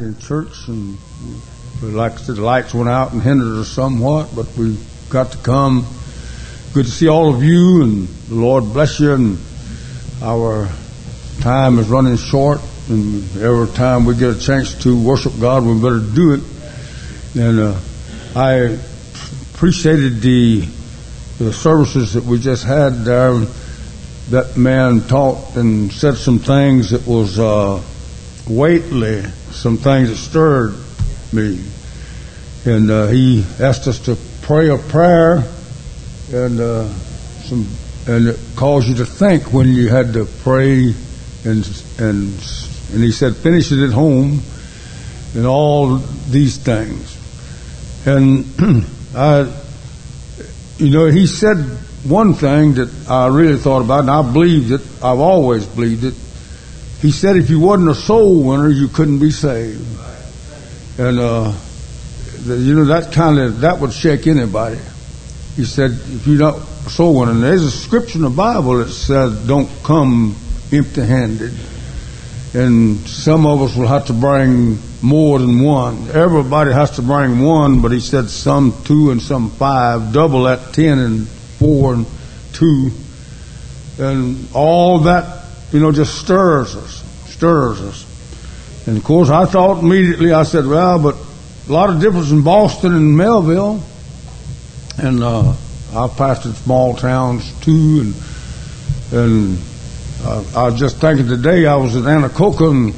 in church, and like I said, the lights went out and hindered us somewhat, but we got to come. Good to see all of you, and the Lord bless you. And our time is running short, and every time we get a chance to worship God, we better do it. And uh, I appreciated the the services that we just had there. That man taught and said some things that was uh, weighty some things that stirred me. And uh, he asked us to pray a prayer, and uh, some, and it caused you to think when you had to pray, and and and he said, finish it at home, and all these things. And I, you know, he said one thing that I really thought about, and I believed it. I've always believed it he said if you wasn't a soul winner, you couldn't be saved. And, uh, the, you know, that kind of, that would shake anybody. He said, if you're not a soul winner, and there's a scripture in the Bible that says, don't come empty handed. And some of us will have to bring more than one. Everybody has to bring one, but he said some two and some five, double that ten and four and two. And all that you know, just stirs us, stirs us. And of course, I thought immediately, I said, well, but a lot of difference in Boston and Melville. And uh, I've pastored small towns too. And, and uh, I was just thinking today, I was in Anacoco and,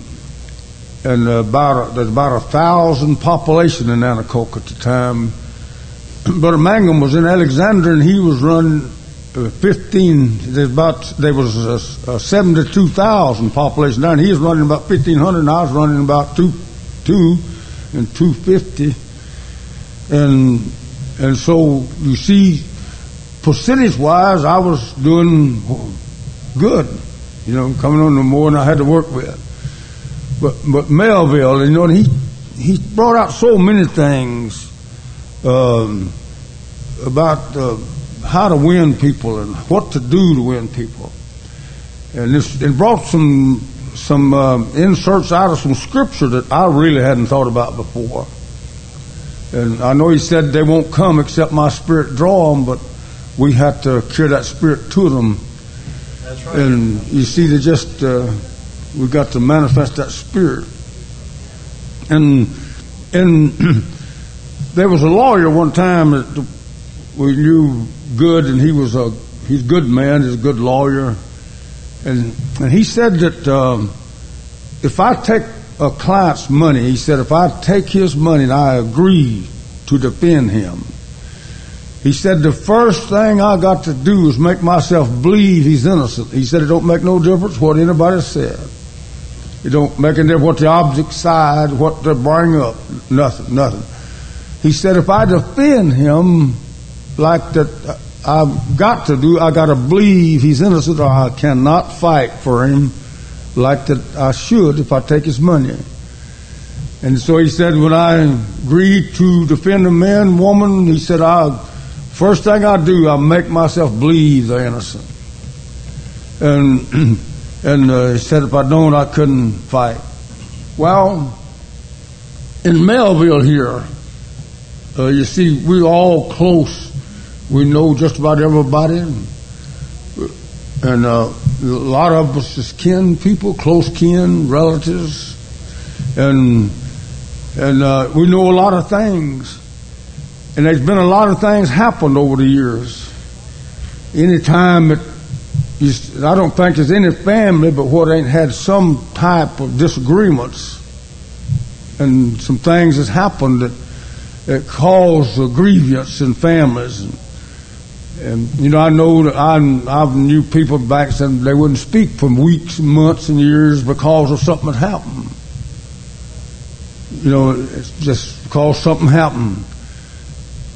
and about a, there's about a thousand population in Anacoco at the time. But a Mangum was in Alexandria and he was running 15, there's about, there was a, a 72,000 population down. He was running about 1,500 and I was running about two, two and 250. And, and so you see, percentage wise, I was doing good, you know, coming on the more than I had to work with. But, but Melville, you know, he, he brought out so many things, um, about, uh, how to win people and what to do to win people. And this, it brought some some uh, inserts out of some scripture that I really hadn't thought about before. And I know he said they won't come except my spirit draw them, but we have to carry that spirit to them. That's right. And you see, they just uh, we got to manifest that spirit. And and there was a lawyer one time that we knew good, and he was a he's a good man, he's a good lawyer, and and he said that um, if I take a client's money, he said if I take his money and I agree to defend him, he said the first thing I got to do is make myself believe he's innocent. He said it don't make no difference what anybody said. It don't make any difference what the object side, what they bring up, nothing, nothing. He said if I defend him like that I've got to do, I got to believe he's innocent or I cannot fight for him like that I should if I take his money. And so he said, when I agreed to defend a man, woman, he said, I, first thing I do, I make myself believe they're innocent. And, and uh, he said, if I don't, I couldn't fight. Well, in Melville here, uh, you see, we're all close we know just about everybody, and, and uh, a lot of us is kin people, close kin, relatives, and and uh, we know a lot of things. And there's been a lot of things happened over the years. Anytime it, you, I don't think there's any family but what ain't had some type of disagreements, and some things has happened that that cause grievance in families. And, and you know, I know that I I've knew people back then they wouldn't speak for weeks, months, and years because of something that happened. You know, it's just because something happened.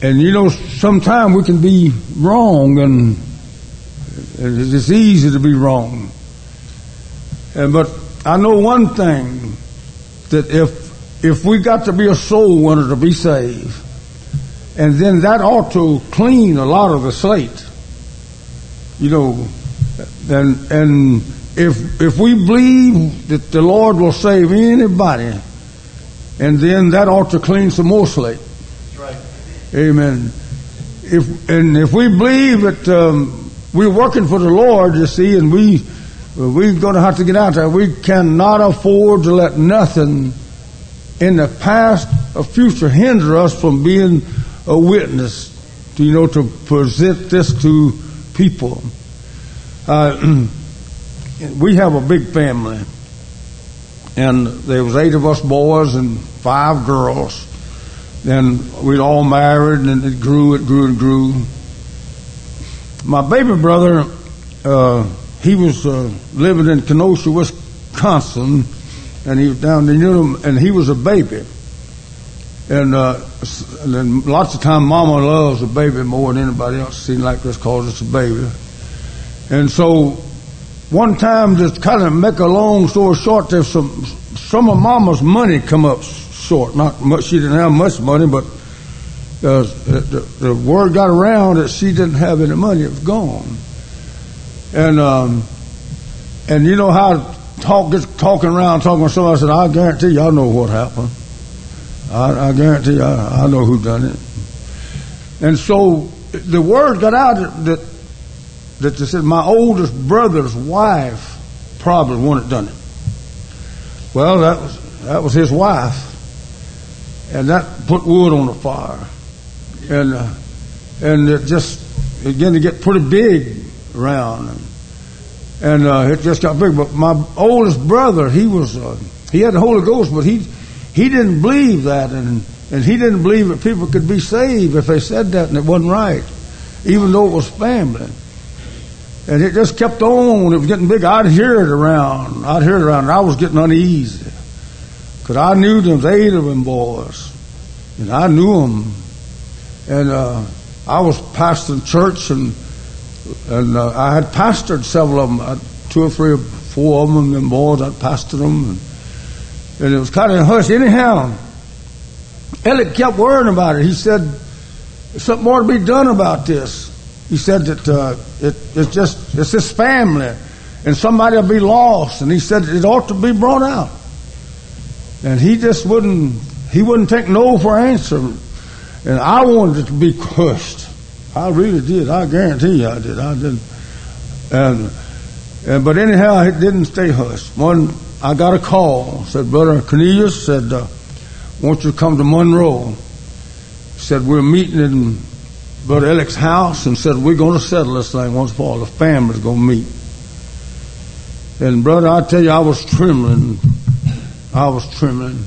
And you know, sometimes we can be wrong, and it's easy to be wrong. And but I know one thing that if if we got to be a soul winner to be saved and then that ought to clean a lot of the slate. You know, and and if if we believe that the Lord will save anybody, and then that ought to clean some more slate. Right. Amen. If and if we believe that um, we're working for the Lord, you see, and we we're going to have to get out there. We cannot afford to let nothing in the past or future hinder us from being a witness. To, you know, to present this to people. Uh, we have a big family, and there was eight of us boys and five girls. Then we'd all married, and it grew, it grew, and grew. My baby brother, uh, he was uh, living in Kenosha, Wisconsin, and he was down there, and he was a baby. And, uh, and then lots of time, Mama loves a baby more than anybody else. Seems like this calls it's a baby. And so, one time, just kind of make a long story short, there's some some of Mama's money come up short. Not much. She didn't have much money, but uh, the, the word got around that she didn't have any money. It was gone. And um, and you know how talk gets talking around, talking with somebody. I said, I guarantee you, I know what happened. I, I guarantee you, I, I know who done it. And so the word got out that that they said my oldest brother's wife probably that done it. Well, that was that was his wife, and that put wood on the fire, and uh, and it just began to get pretty big around, and, and uh, it just got big. But my oldest brother, he was uh, he had the Holy Ghost, but he he didn't believe that, and and he didn't believe that people could be saved if they said that and it wasn't right, even though it was family. And it just kept on. It was getting big. I'd hear it around. I'd hear it around, and I was getting uneasy because I knew them eight of them boys, and I knew them, and uh, I was pastoring church, and and uh, I had pastored several of them, I, two or three or four of them, them boys. I'd pastored them, and, and it was kind of hush. Anyhow, Elliot kept worrying about it. He said, "Something more to be done about this." He said that uh, it, it's just it's this family, and somebody will be lost. And he said it ought to be brought out. And he just wouldn't he wouldn't take no for answer. And I wanted it to be crushed. I really did. I guarantee you I did. I did. And, and but anyhow, it didn't stay hushed. One, I got a call. Said Brother Cornelius said, uh, "Want you to come to Monroe?" Said we're meeting in Brother Ellick's house and said, We're going to settle this thing once for all. The family's going to meet. And, brother, I tell you, I was trembling. I was trembling.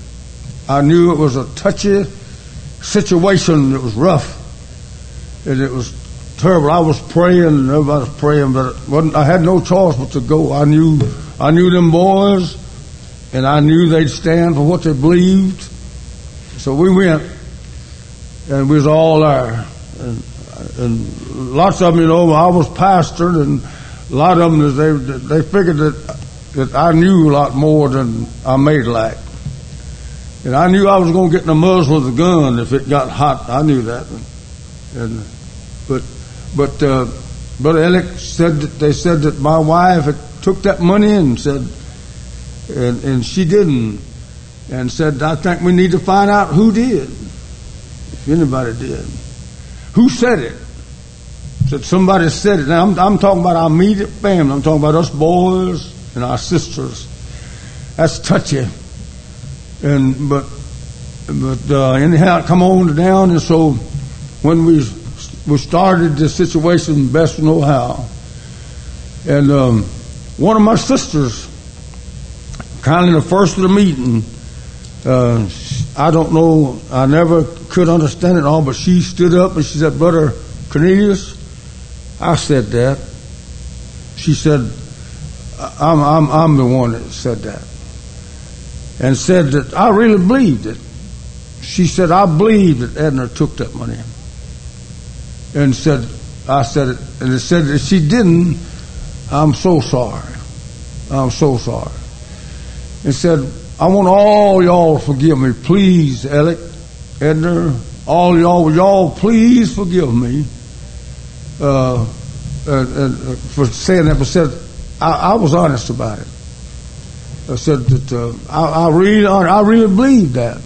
I knew it was a touchy situation. It was rough. And it was terrible. I was praying and everybody was praying, but I had no choice but to go. I knew, I knew them boys and I knew they'd stand for what they believed. So we went and we was all there. And, and lots of them, you know, I was pastored, and a lot of them, they they figured that that I knew a lot more than I made like. And I knew I was going to get in the muzzle of the gun if it got hot. I knew that. And but but uh, Brother Ellick said that they said that my wife had took that money and said, and and she didn't, and said I think we need to find out who did, if anybody did. Who said it? Said somebody said it. Now I'm, I'm talking about our immediate family. I'm talking about us boys and our sisters. That's touchy. And but but uh, anyhow, come on down. And so when we we started the situation, best know how. And um, one of my sisters, kind of the first of the meeting, uh, I don't know. I never could understand it all, but she stood up and she said, Brother Cornelius, I said that. She said, I'm, I'm, I'm the one that said that. And said that I really believed it. She said, I believe that Edna took that money. And said, I said it, and it said that she didn't, I'm so sorry. I'm so sorry. And said, I want all y'all to forgive me. Please, Alec, Edna, all y'all, y'all please forgive me uh, uh, uh, for saying that. But said, I, I, was honest about it. I said that uh, I, I, really, I really believe that.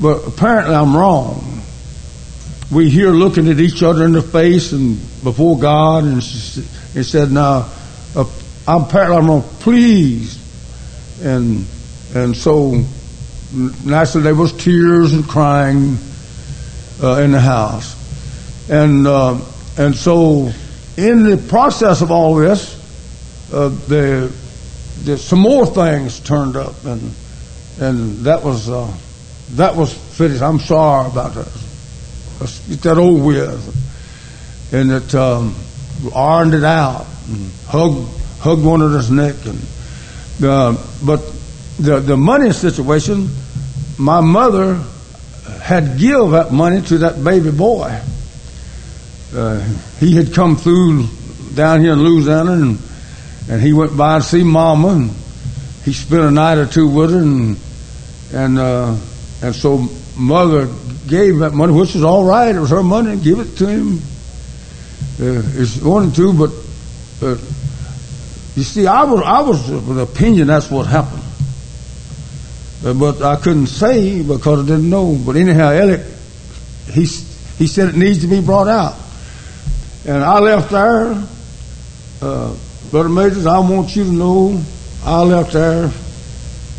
but apparently I'm wrong. We here looking at each other in the face and before God, and he said, "Now, uh, I'm apparently I'm wrong. Please." And and so naturally there was tears and crying uh, in the house, and uh, and so in the process of all this, uh, the, the some more things turned up, and and that was uh, that was finished. I'm sorry about that. Get that over with, and it um, ironed it out and hugged hugged one of his neck, and uh, but the the money situation, my mother had give that money to that baby boy. Uh, he had come through down here in Louisiana, and and he went by to see Mama, and he spent a night or two with her, and and uh, and so Mother gave that money, which was all right. It was her money. Give it to him. Uh, if she wanted to, but uh, you see, I was I was of the opinion that's what happened. But I couldn't say because I didn't know. But anyhow, Elliot, he he said it needs to be brought out, and I left there. Uh, Brother Majors, I want you to know I left there.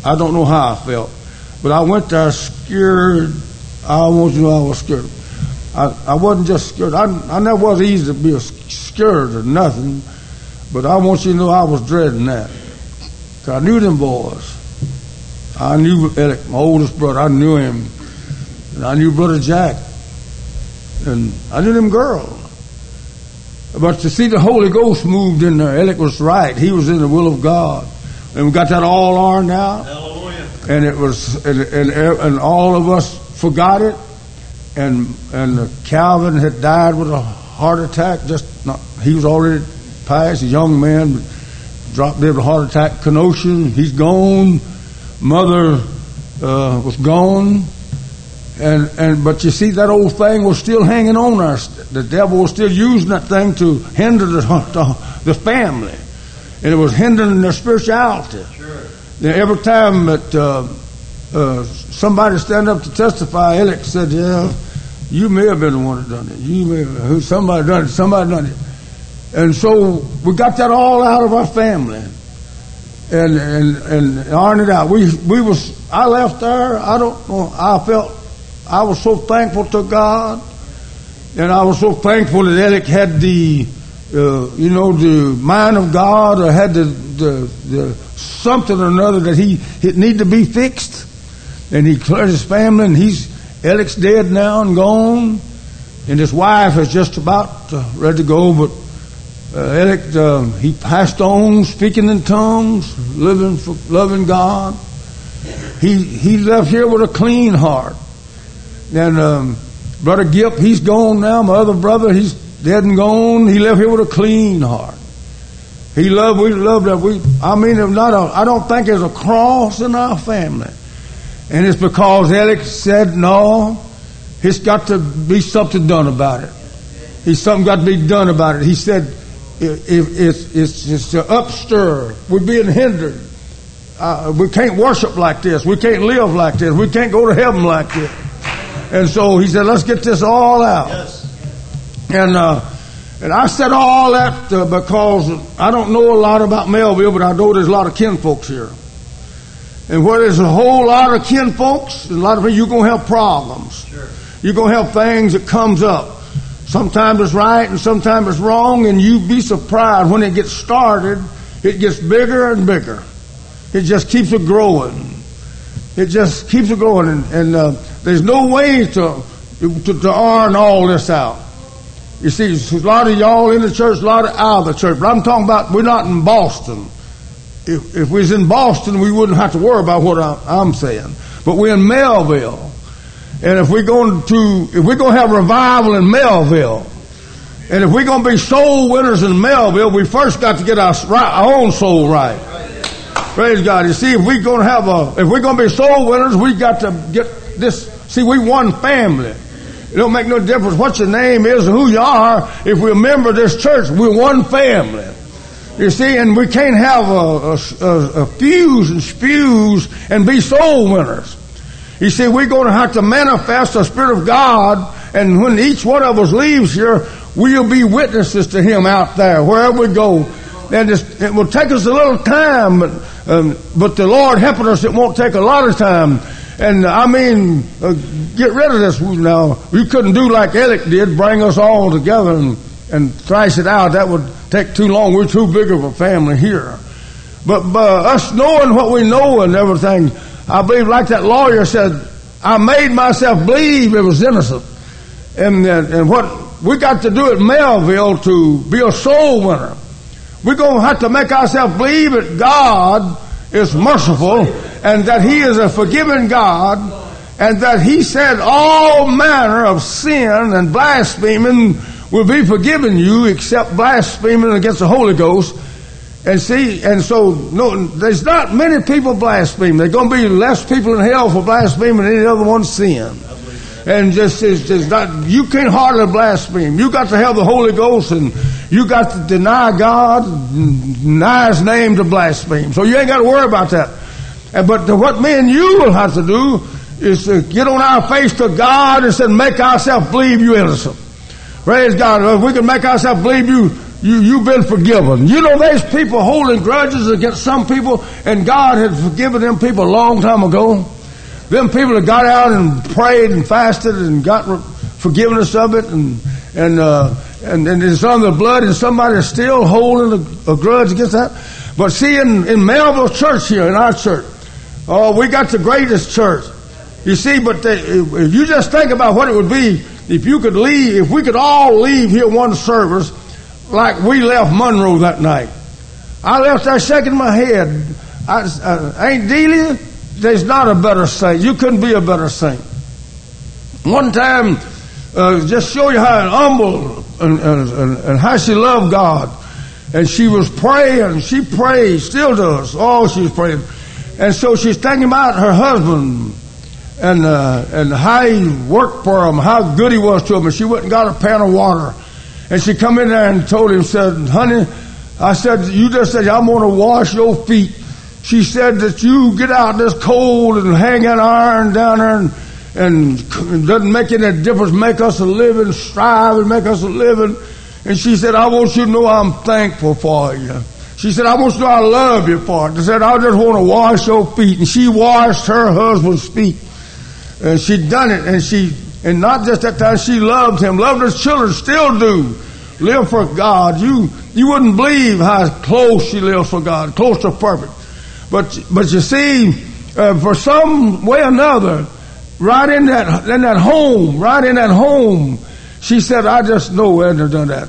I don't know how I felt, but I went there scared. I want you to know I was scared. I, I wasn't just scared. I, I never was easy to be scared or nothing, but I want you to know I was dreading that. Cause I knew them boys. I knew Eric, my oldest brother. I knew him, and I knew Brother Jack, and I knew them girls. But to see the Holy Ghost moved in there, Alec was right. He was in the will of God. And we got that all ironed out. Hallelujah. And it was, and, and, and all of us forgot it. And, and Calvin had died with a heart attack. Just not, he was already passed, a young man, dropped dead of a heart attack. Kenosha, he's gone. Mother uh, was gone. And, and, but you see, that old thing was still hanging on us. The devil was still using that thing to hinder the, the, the family. And it was hindering their spirituality. Sure. every time that, uh, uh, somebody stand up to testify, Alex said, yeah, you may have been the one that done it. You may have, somebody done it, somebody done it. And so we got that all out of our family. And, and, and ironed it out. We, we was, I left there, I don't know, I felt I was so thankful to God, and I was so thankful that Eric had the, uh, you know, the mind of God, or had the, the, the something or another that he it need to be fixed, and he cleared his family, and he's Eric's dead now and gone, and his wife is just about ready to go, but Eric, uh, he passed on speaking in tongues, living for loving God. He he left here with a clean heart. And um, Brother Gip, he's gone now. My other brother, he's dead and gone. He left here with a clean heart. He loved, we loved that. We, I mean, not a, I don't think there's a cross in our family. And it's because Alex said, no, it's got to be something done about it. He's something got to be done about it. He said, if, if it's, it's, it's to upstir. We're being hindered. Uh, we can't worship like this. We can't live like this. We can't go to heaven like this. And so he said, let's get this all out. Yes. And, uh, and I said all that uh, because I don't know a lot about Melville, but I know there's a lot of kinfolks here. And where there's a whole lot of kinfolks, a lot of people, you're going to have problems. Sure. You're going to have things that comes up. Sometimes it's right and sometimes it's wrong, and you'd be surprised when it gets started, it gets bigger and bigger. It just keeps it growing. It just keeps it growing, and, and uh, there's no way to, to, to iron all this out. You see, a lot of y'all in the church, a lot of out of the church. But I'm talking about we're not in Boston. If, if we was in Boston, we wouldn't have to worry about what I, I'm saying. But we're in Melville. And if we're going to, if we're going to have revival in Melville, and if we're going to be soul winners in Melville, we first got to get our, our own soul right. Praise God. You see, if we're going to have a, if we're going to be soul winners, we got to get this See, we one family. It don't make no difference what your name is or who you are. If we're a member of this church, we're one family. You see, and we can't have a, a, a, fuse and spews and be soul winners. You see, we're going to have to manifest the Spirit of God, and when each one of us leaves here, we'll be witnesses to Him out there, wherever we go. And it will take us a little time, but, um, but the Lord helping us, it won't take a lot of time. And I mean, uh, get rid of this now. We couldn't do like Elick did, bring us all together and, and thrash it out. That would take too long. We're too big of a family here. But uh, us knowing what we know and everything, I believe, like that lawyer said, I made myself believe it was innocent. And, and what we got to do at Melville to be a soul winner, we're going to have to make ourselves believe that God is merciful and that He is a forgiving God and that He said all manner of sin and blaspheming will be forgiven you except blaspheming against the Holy Ghost and see, and so no, there's not many people blaspheme. There's going to be less people in hell for blaspheming than any other one sin. And just is just not you can't hardly blaspheme. You got to have the Holy Ghost, and you got to deny God, deny His name to blaspheme. So you ain't got to worry about that. But what me and you will have to do is to get on our face to God and say, make ourselves believe you innocent. Praise God. If we can make ourselves believe you you, you've been forgiven. You know, there's people holding grudges against some people, and God had forgiven them people a long time ago. Them people that got out and prayed and fasted and got forgiveness of it, and and uh, and, and it's under the blood, and somebody is still holding a, a grudge against that. But see, in, in Melville Church here, in our church, oh, we got the greatest church. You see, but they, if you just think about what it would be if you could leave, if we could all leave here one service like we left Monroe that night. I left there shaking my head. I, uh, ain't Delia? There's not a better saint. You couldn't be a better saint. One time, uh, just show you how humble and, and, and, how she loved God. And she was praying. She prayed, still does. Oh, she's praying. And so she's thinking about her husband and uh, and how he worked for him, how good he was to him. And she went and got a pan of water and she come in there and told him, said, honey, I said, you just said, I'm going to wash your feet. She said that you get out this cold and hang that iron down there and, and it doesn't make any difference, make us a living, strive and make us a living. And she said, I want you to know I'm thankful for you. She said, I want you to know I love you for it. She said, I just want to wash your feet. And she washed her husband's feet. And she done it and she and not just that time, she loved him, loved his children, still do. Live for God. You, you wouldn't believe how close she lives for God, close to perfect. But, but you see, uh, for some way or another, right in that, in that home, right in that home, she said, I just know Edna done that.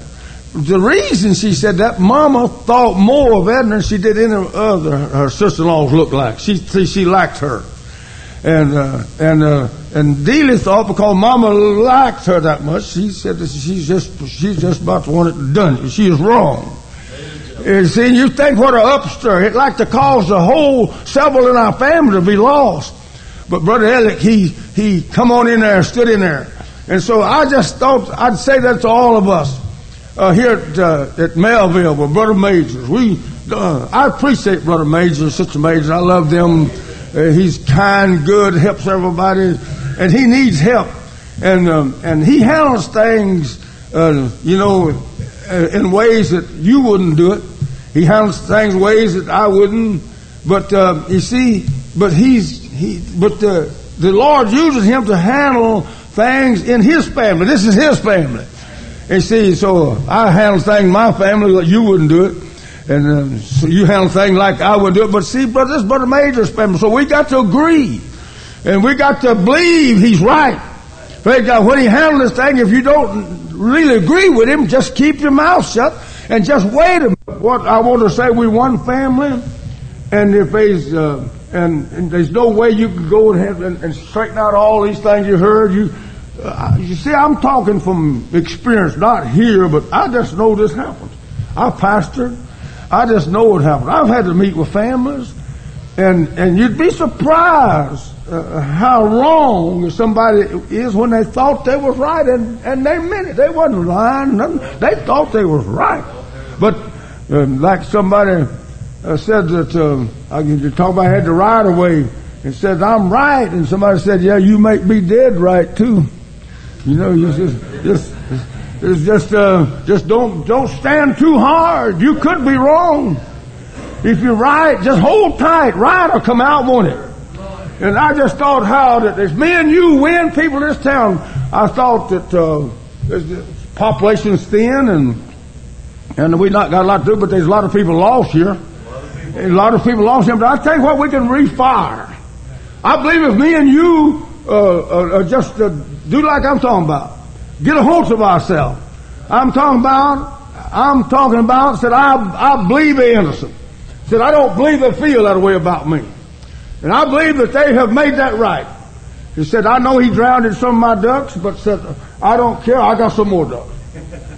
The reason she said that, Mama thought more of Edna than she did any other her sister-in-laws looked like. She, she liked her. And, uh, and, uh, and Delia thought because Mama liked her that much, she said that she's just, she's just about to want it done. She is wrong. And see, you think what an upstart. It'd like to cause the whole several in our family to be lost. But Brother Alec, he, he come on in there, stood in there. And so I just thought I'd say that to all of us uh, here at, uh, at Melville with Brother Majors. We, uh, I appreciate Brother Majors, Sister Majors. I love them he's kind, good, helps everybody, and he needs help. And um, and he handles things, uh, you know, uh, in ways that you wouldn't do it. He handles things ways that I wouldn't. But uh, you see, but he's he, but the the Lord uses him to handle things in His family. This is His family. And see, so I handle things in my family that you wouldn't do it and uh, so you handle things like I would do it. But see, brother, this brother Major's family. So we got to agree, and we got to believe he's right. Praise God. When he handles this thing, if you don't really agree with him, just keep your mouth shut and just wait a minute. What I want to say, we one family, and if there's uh, and, and, there's no way you can go and, and, and straighten out all these things you heard. You uh, you see, I'm talking from experience, not here, but I just know this happens. I pastor. I just know what happened. I've had to meet with families, and and you'd be surprised uh, how wrong somebody is when they thought they was right, and and they meant it. They wasn't lying. Nothing. They thought they was right, but um, like somebody uh, said that uh, you talk about I had the right of way, and said I'm right. And somebody said, yeah, you may be dead right too. You know, you just, just, it's just, uh, just don't, don't stand too hard. You could be wrong. If you're right, just hold tight. Right will come out, won't it? And I just thought how that as me and you win people in this town, I thought that, uh, population's thin and, and we not got a lot to do, but there's a lot of people lost here. A lot of people lost here, but I tell you what, we can refire. I believe if me and you, uh, uh, uh just, uh, do like I'm talking about. Get a hold of ourselves. I'm talking about, I'm talking about, said, I, I believe they're innocent. Said, I don't believe they feel that way about me. And I believe that they have made that right. He said, I know he drowned in some of my ducks, but said, I don't care, I got some more ducks.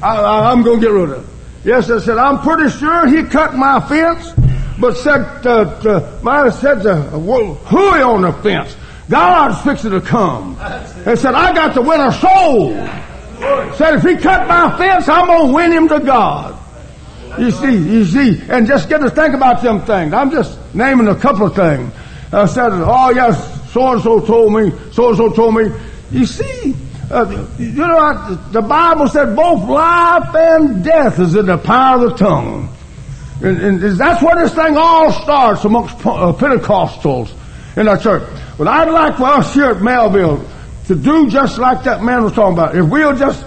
I, am going to get rid of them. Yes, I said, I'm pretty sure he cut my fence, but said, uh, uh, my said, uh, hooey on the fence. God's fixing to come. He said, I got to win a soul. Said, if he cut my fence, I'm going to win him to God. You see, you see, and just get to think about them things. I'm just naming a couple of things. I said, oh yes, so and so told me, so and so told me. You see, uh, you know, the Bible said both life and death is in the power of the tongue. And, and that's where this thing all starts amongst uh, Pentecostals in our church. Well, I'd like for us here at Melville to do just like that man was talking about. If we'll just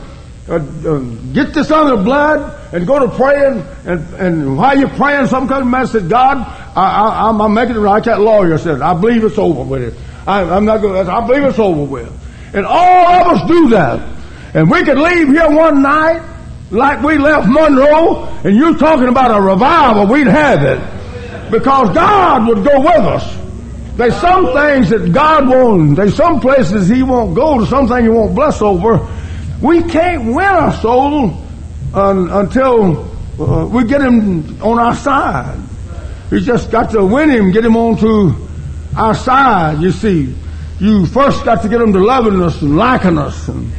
uh, uh, get this under blood and go to praying, and, and while you're praying, some kind of man said, God, I, I, I'm making it right. That lawyer said, I believe it's over with it. I, I'm not going to, I believe it's over with. And all of us do that. And we could leave here one night like we left Monroe, and you're talking about a revival, we'd have it. Because God would go with us. There's some things that God won't, there's some places He won't go to, some things He won't bless over. We can't win a soul un, until uh, we get Him on our side. We just got to win Him, get Him onto our side, you see. You first got to get Him to loving us and liking us. And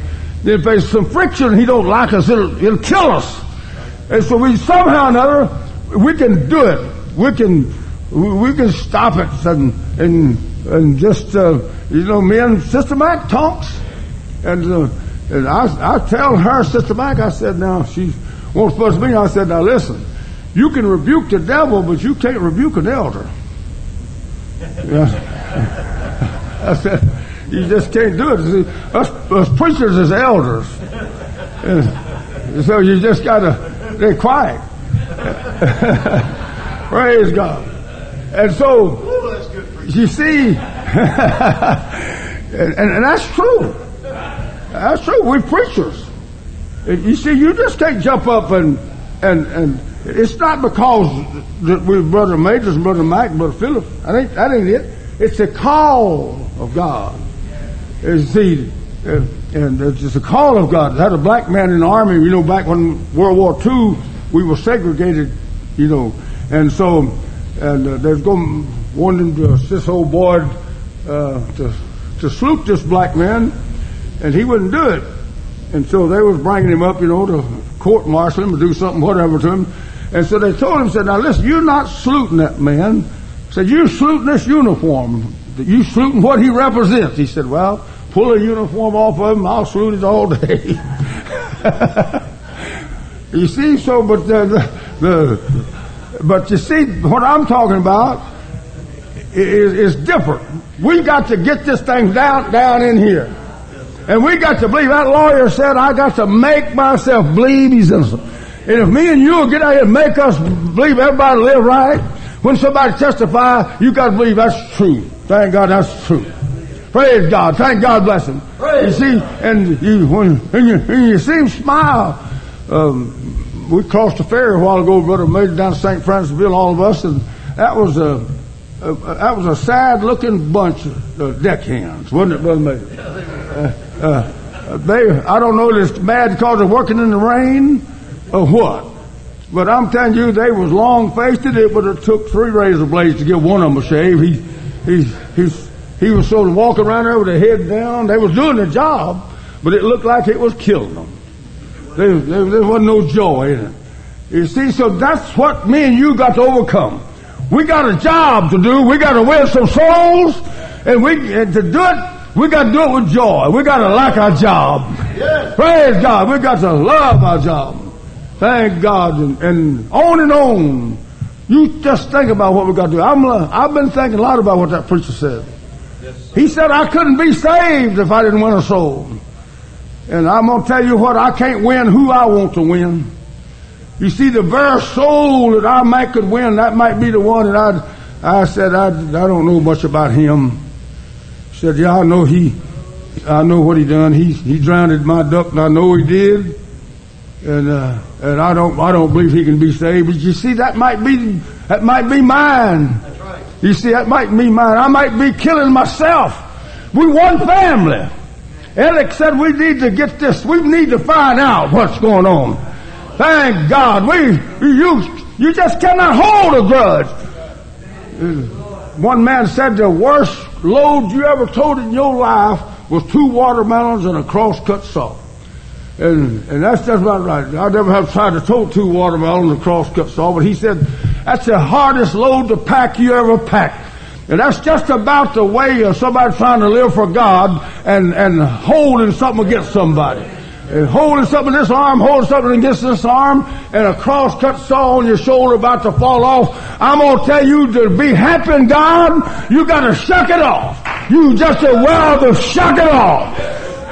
if there's some friction, He don't like us, it'll, it'll kill us. And so we somehow or another, we can do it. We can we can stop it and and and just uh, you know me and Sister Mac talks, and, uh, and I I tell her Sister Mac I said now she won't fuss me I said now listen you can rebuke the devil but you can't rebuke an elder. Yeah. I said you just can't do it. See, us, us preachers as elders, and so you just gotta stay quiet. Praise God. And so, you see, and, and, that's true. That's true. We're preachers. You see, you just can't jump up and, and, and it's not because that we're Brother Majors and Brother Mike and Brother Philip. That ain't, that ain't it. It's the call of God. You see, and, and it's a call of God. I had a black man in the army, you know, back when World War II, we were segregated, you know, and so and uh, they're going wanting to, this old boy uh, to to salute this black man, and he wouldn't do it. And so they was bringing him up, you know, to court martial him or do something, whatever to him. And so they told him, said, now listen, you're not saluting that man. Said, you're saluting this uniform. You saluting what he represents. He said, well, pull a uniform off of him, I'll salute it all day. you see, so, but the, the, the but you see, what I'm talking about is, is different. We got to get this thing down, down in here. And we got to believe, that lawyer said, I got to make myself believe he's innocent. And if me and you will get out here and make us believe everybody live right, when somebody testify, you got to believe that's true. Thank God that's true. Praise God. Thank God bless him. Praise you see, and you, when, and you, and you see him smile, um, we crossed the ferry a while ago, brother, made it down to St. Francisville, all of us, and that was a, a that was a sad-looking bunch of deckhands, wasn't it, brother? Major? Uh, uh, they, I don't know if it's bad because they're working in the rain or what, but I'm telling you, they was long-faced. It would have took three razor blades to get one of them a shave. He, he, he's, he was sort of walking around there with their head down. They was doing the job, but it looked like it was killing them. There, there, there wasn't no joy in it. You see, so that's what me and you got to overcome. We got a job to do. We got to win some souls. And we, and to do it, we got to do it with joy. We got to like our job. Yes. Praise God. We got to love our job. Thank God. And, and on and on. You just think about what we got to do. I'm, uh, I've been thinking a lot about what that preacher said. Yes, he said I couldn't be saved if I didn't win a soul. And I'm going to tell you what, I can't win who I want to win. You see, the very soul that I might could win, that might be the one that I, I said, I, I don't know much about him. Said, yeah, I know he, I know what he done. He, he drowned my duck and I know he did. And, uh, and I don't, I don't believe he can be saved. But you see, that might be, that might be mine. That's right. You see, that might be mine. I might be killing myself. We one family. Eric said we need to get this, we need to find out what's going on. Thank God. We, you, you just cannot hold a grudge. One man said the worst load you ever told in your life was two watermelons and a crosscut saw. And, and that's just about right. I never have tried to tow two watermelons and a crosscut saw, but he said that's the hardest load to pack you ever packed. And that's just about the way of somebody trying to live for God and, and holding something against somebody. And holding something in this arm, holding something against this arm, and a cross-cut saw on your shoulder about to fall off. I'm gonna tell you to be happy in God, you gotta shuck it off. You just a well to shuck it off.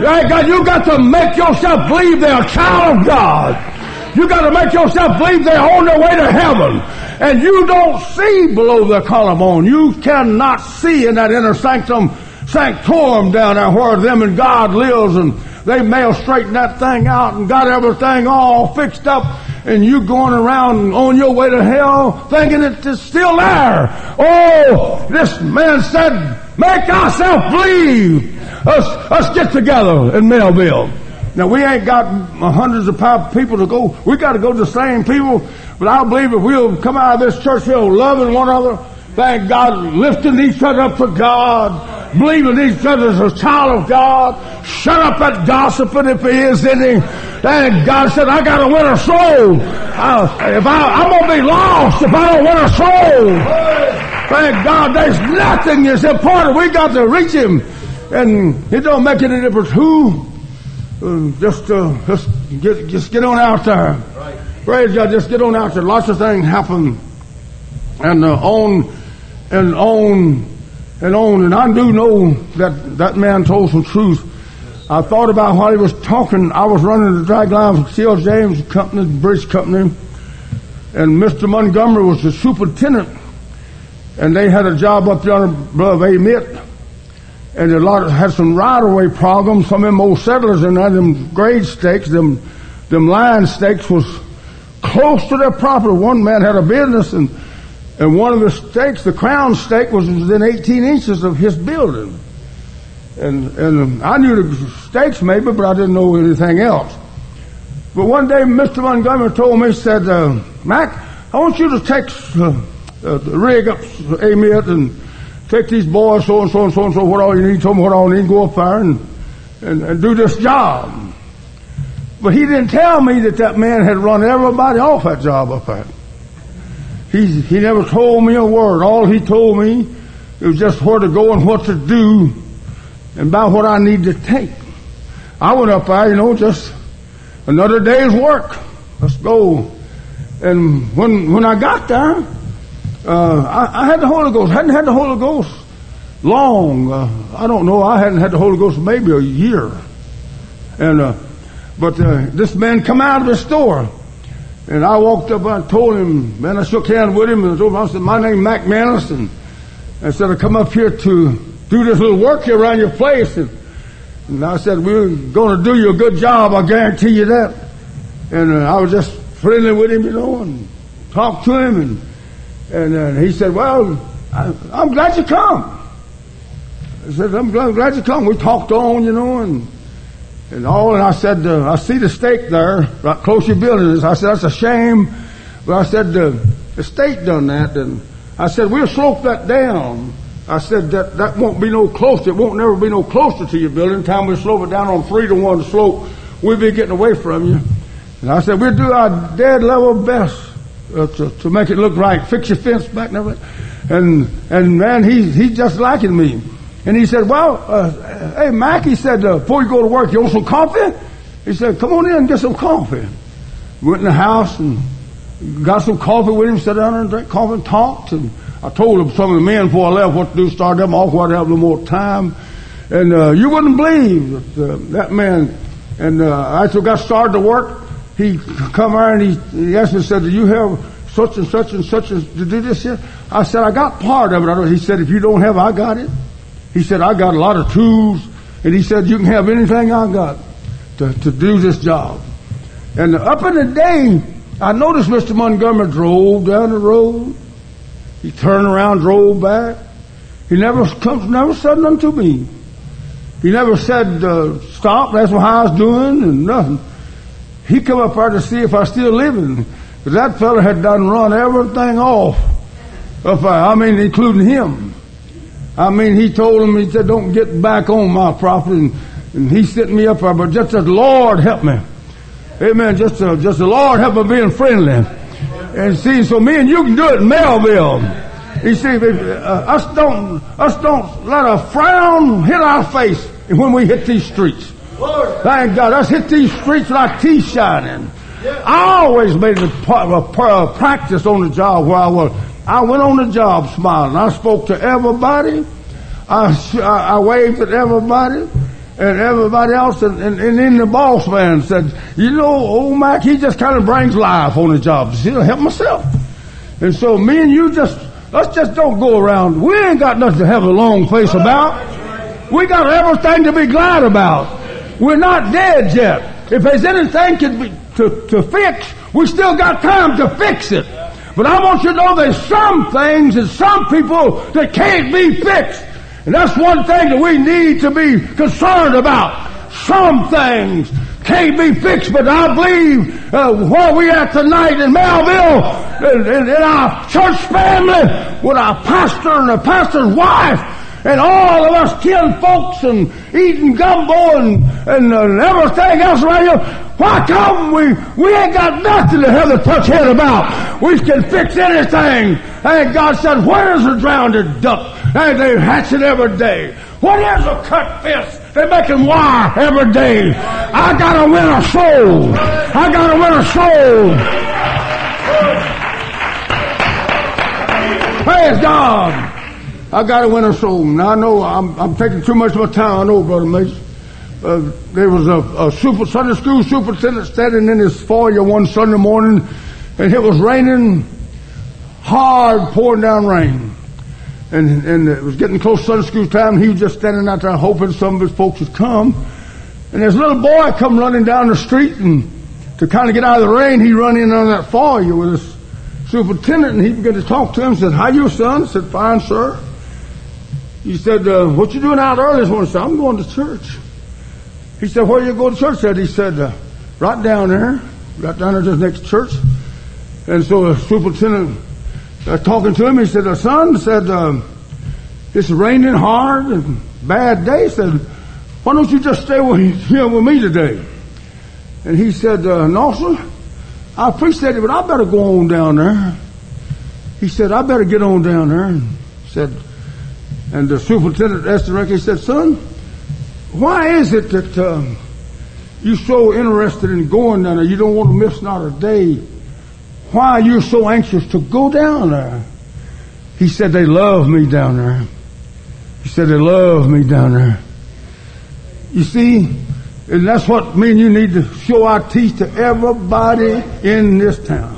Right, God, you got to make yourself believe they're a child of God. You got to make yourself believe they're on their way to heaven. And you don't see below the collarbone. You cannot see in that inner sanctum, sanctorum down there where them and God lives and they may have straightened that thing out and got everything all fixed up and you going around on your way to hell thinking it's still there. Oh, this man said, make ourselves believe. Us, us get together in Melville. Now we ain't got hundreds of people to go. We got to go to the same people. But I believe if we'll come out of this church here loving one another, thank God, lifting each other up for God, believing each other as a child of God, shut up that gossiping if there is any. Thank God said, I got to win a soul. I, if I, I'm to be lost if I don't win a soul. Thank God there's nothing that's important. We got to reach Him. And it don't make any difference who just uh, just get just get on out there. Right. Praise God, just get on out there. Lots of things happen, and uh, on and on and on. And I do know that that man told some truth. I thought about while he was talking. I was running the drag line for C.L. James Company, the bridge company, and Mr. Montgomery was the superintendent, and they had a job up there above Amite and a lot of, had some right of way problems. Some of them old settlers there, them grade stakes, them them line stakes was close to their property. One man had a business and and one of the stakes, the crown stake, was within 18 inches of his building. And and I knew the stakes maybe, but I didn't know anything else. But one day, Mr. Montgomery told me, he said, uh, Mac, I want you to take uh, uh, the rig up Amite and take these boys, so and so and so and so, what all you need, told me what all you need, go up there and, and, and do this job. But he didn't tell me that that man had run everybody off that job up there. He, he never told me a word. All he told me was just where to go and what to do and about what I need to take. I went up there, you know, just another day's work. Let's go. And when, when I got there, uh, I, I, had the Holy Ghost. I hadn't had the Holy Ghost long. Uh, I don't know. I hadn't had the Holy Ghost maybe a year. And uh, but uh, this man come out of the store, and I walked up and told him. Man, I shook hands with him and I said, "My name's Mac Manus," and I said, "I come up here to do this little work here around your place." And, and I said, "We're going to do you a good job. I guarantee you that." And uh, I was just friendly with him, you know, and talked to him and. And uh, he said, well, I, am glad you come. I said, I'm glad, glad, you come. We talked on, you know, and and all. And I said, uh, I see the stake there, right close to your building. I said, that's a shame. But I said, the state done that. And I said, we'll slope that down. I said, that, that won't be no closer. It won't never be no closer to your building. Time we slope it down on three to one slope, we'll be getting away from you. And I said, we'll do our dead level best uh, to, to make it look right, fix your fence back and. And, and man, he, he's just liking me. And he said, well, uh, hey, Mac, he said, uh, before you go to work, you want some coffee? He said, come on in and get some coffee. Went in the house and got some coffee with him, sat down and drank coffee and talked. And I told him some of the men before I left what to do, start them off, what to have little more time. And uh, you wouldn't believe that uh, that man, and uh, I still got started to work, he come around and he, he asked me, said, do you have such and such and such to do this here? I said, I got part of it. He said, if you don't have, I got it. He said, I got a lot of tools. And he said, you can have anything I got to, to do this job. And up in the day, I noticed Mr. Montgomery drove down the road. He turned around, drove back. He never comes, never said nothing to me. He never said, uh, stop, that's what I was doing, and nothing. He come up there to see if I still living. Because that fella had done run everything off. I mean, including him. I mean, he told him, he said, don't get back on my property. And, and he sent me up there, but just the Lord help me. Amen. Just, uh, just the Lord help me being friendly. And see, so me and you can do it in Melville. You see, uh, us don't, us don't let a frown hit our face when we hit these streets. Thank God. Us hit these streets like teeth shining. I always made a, a, a, practice on the job where I was. I went on the job smiling. I spoke to everybody. I, I waved at everybody and everybody else. And, and, and then the boss man said, you know, old Mac, he just kind of brings life on the job. He'll help myself. And so me and you just, let's just don't go around. We ain't got nothing to have a long face about. We got everything to be glad about. We're not dead yet. If there's anything to, to, to fix, we still got time to fix it. But I want you to know there's some things and some people that can't be fixed. And that's one thing that we need to be concerned about. Some things can't be fixed, but I believe uh, where we at tonight in Melville, in, in, in our church family, with our pastor and the pastor's wife, and all of us kin folks and eating gumbo and, and, and everything else around here. Why come we, we ain't got nothing to have to touch head about. We can fix anything. And God said, where's the drowned duck? And they hatch it every day. What is a cut fist? They make them wire every day. I gotta win a soul. I gotta win a soul. Praise God. I got to win a soul. Now I know I'm, I'm taking too much of my time. I know, Brother Mason. Uh, there was a, a, super Sunday school superintendent standing in his foyer one Sunday morning, and it was raining hard, pouring down rain. And, and it was getting close to Sunday school time, he was just standing out there hoping some of his folks would come. And this little boy come running down the street, and to kind of get out of the rain, he run in on that foyer with his superintendent, and he began to talk to him. Said, "How you, son?" Said, "Fine, sir." He said, uh, what you doing out early this morning? I said, I'm going to church. He said, where you go to church at? He said, uh, right down there, right down there just next church. And so the superintendent uh, talking to him, he said, the son said, um, it's raining hard and bad day. He said, why don't you just stay with, here with me today? And he said, uh, no, sir, I appreciate it, but I better go on down there. He said, I better get on down there. And said, and the superintendent asked the rector, he said, son, why is it that um, you're so interested in going down there? You don't want to miss not a day. Why are you so anxious to go down there? He said, they love me down there. He said, they love me down there. You see, and that's what me and you need to show our teeth to everybody in this town.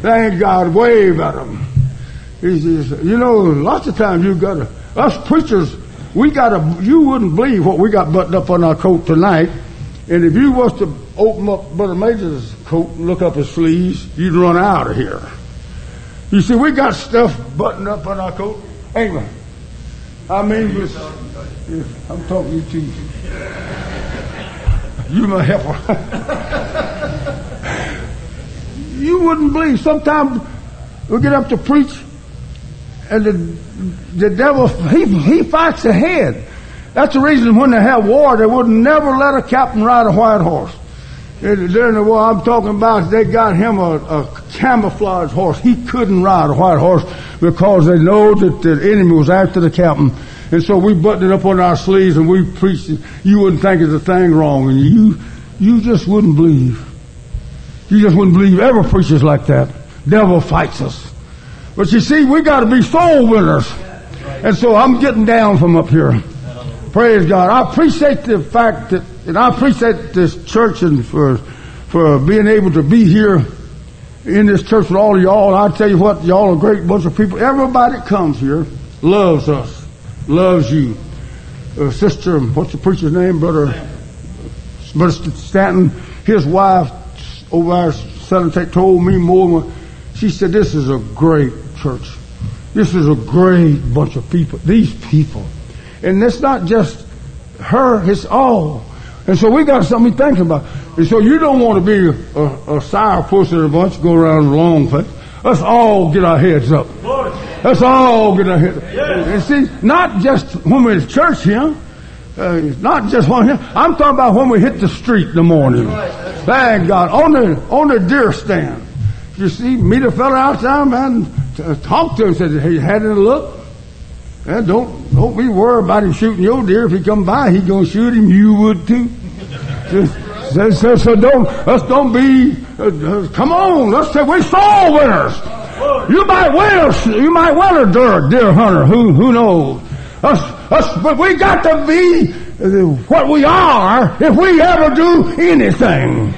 Thank God, wave at them. You know, lots of times you got to, us preachers, we got to, you wouldn't believe what we got buttoned up on our coat tonight. And if you was to open up Brother Major's coat and look up his sleeves, you'd run out of here. You see, we got stuff buttoned up on our coat. Anyway, I mean, was, I'm talking to you. You my helper. you wouldn't believe. Sometimes we get up to preach and the, the devil, he, he fights ahead. That's the reason when they have war, they would never let a captain ride a white horse. During the war I'm talking about, they got him a, a camouflage horse. He couldn't ride a white horse because they know that the enemy was after the captain And so we buttoned it up on our sleeves and we preached it. You wouldn't think it's a thing wrong and you, you just wouldn't believe. You just wouldn't believe ever preachers like that. Devil fights us. But you see, we gotta be soul winners. And so I'm getting down from up here. Praise God. I appreciate the fact that, and I appreciate this church and for, for being able to be here in this church with all of y'all. I tell you what, y'all are a great bunch of people. Everybody that comes here loves us, loves you. Uh, sister, what's the preacher's name? Brother, Brother Stanton, his wife over our Southern Tech told me more. She said, this is a great church. This is a great bunch of people. These people. And it's not just her, it's all. And so we got something to think about. And so you don't want to be a, a sour puss in a bunch, go around a long face. Let's all get our heads up. Let's all get our heads up. And see, not just when we're in church here, uh, not just when here. I'm talking about when we hit the street in the morning. Thank God. On the, on the deer stand. You see, meet a fella outside, man, talk to him, said, hey, had any look? And don't, don't be worried about him shooting your deer. If he come by, he gonna shoot him. You would too. so, so, so don't, let's don't be, uh, uh, come on, let's say we're soul winners. You might win a, you might win a deer, deer hunter. Who, who knows? Us, us, but we got to be uh, what we are if we ever do anything.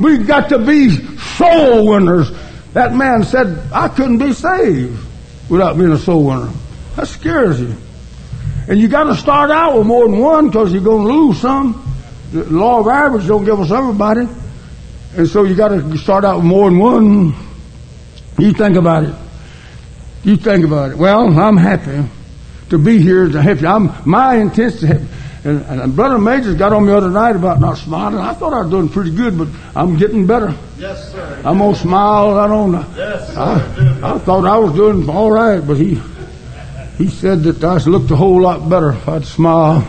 We got to be soul winners. That man said, I couldn't be saved without being a soul winner. That scares you. And you got to start out with more than one because you're going to lose some. The law of average don't give us everybody. And so you got to start out with more than one. You think about it. You think about it. Well, I'm happy to be here to help you. I'm, my intent to help. And, and Brother Majors got on me the other night about not smiling. I thought I was doing pretty good, but I'm getting better. Yes, sir. I'm gonna smile. I don't know. Yes. I, I thought I was doing all right, but he he said that I looked a whole lot better if I'd smile.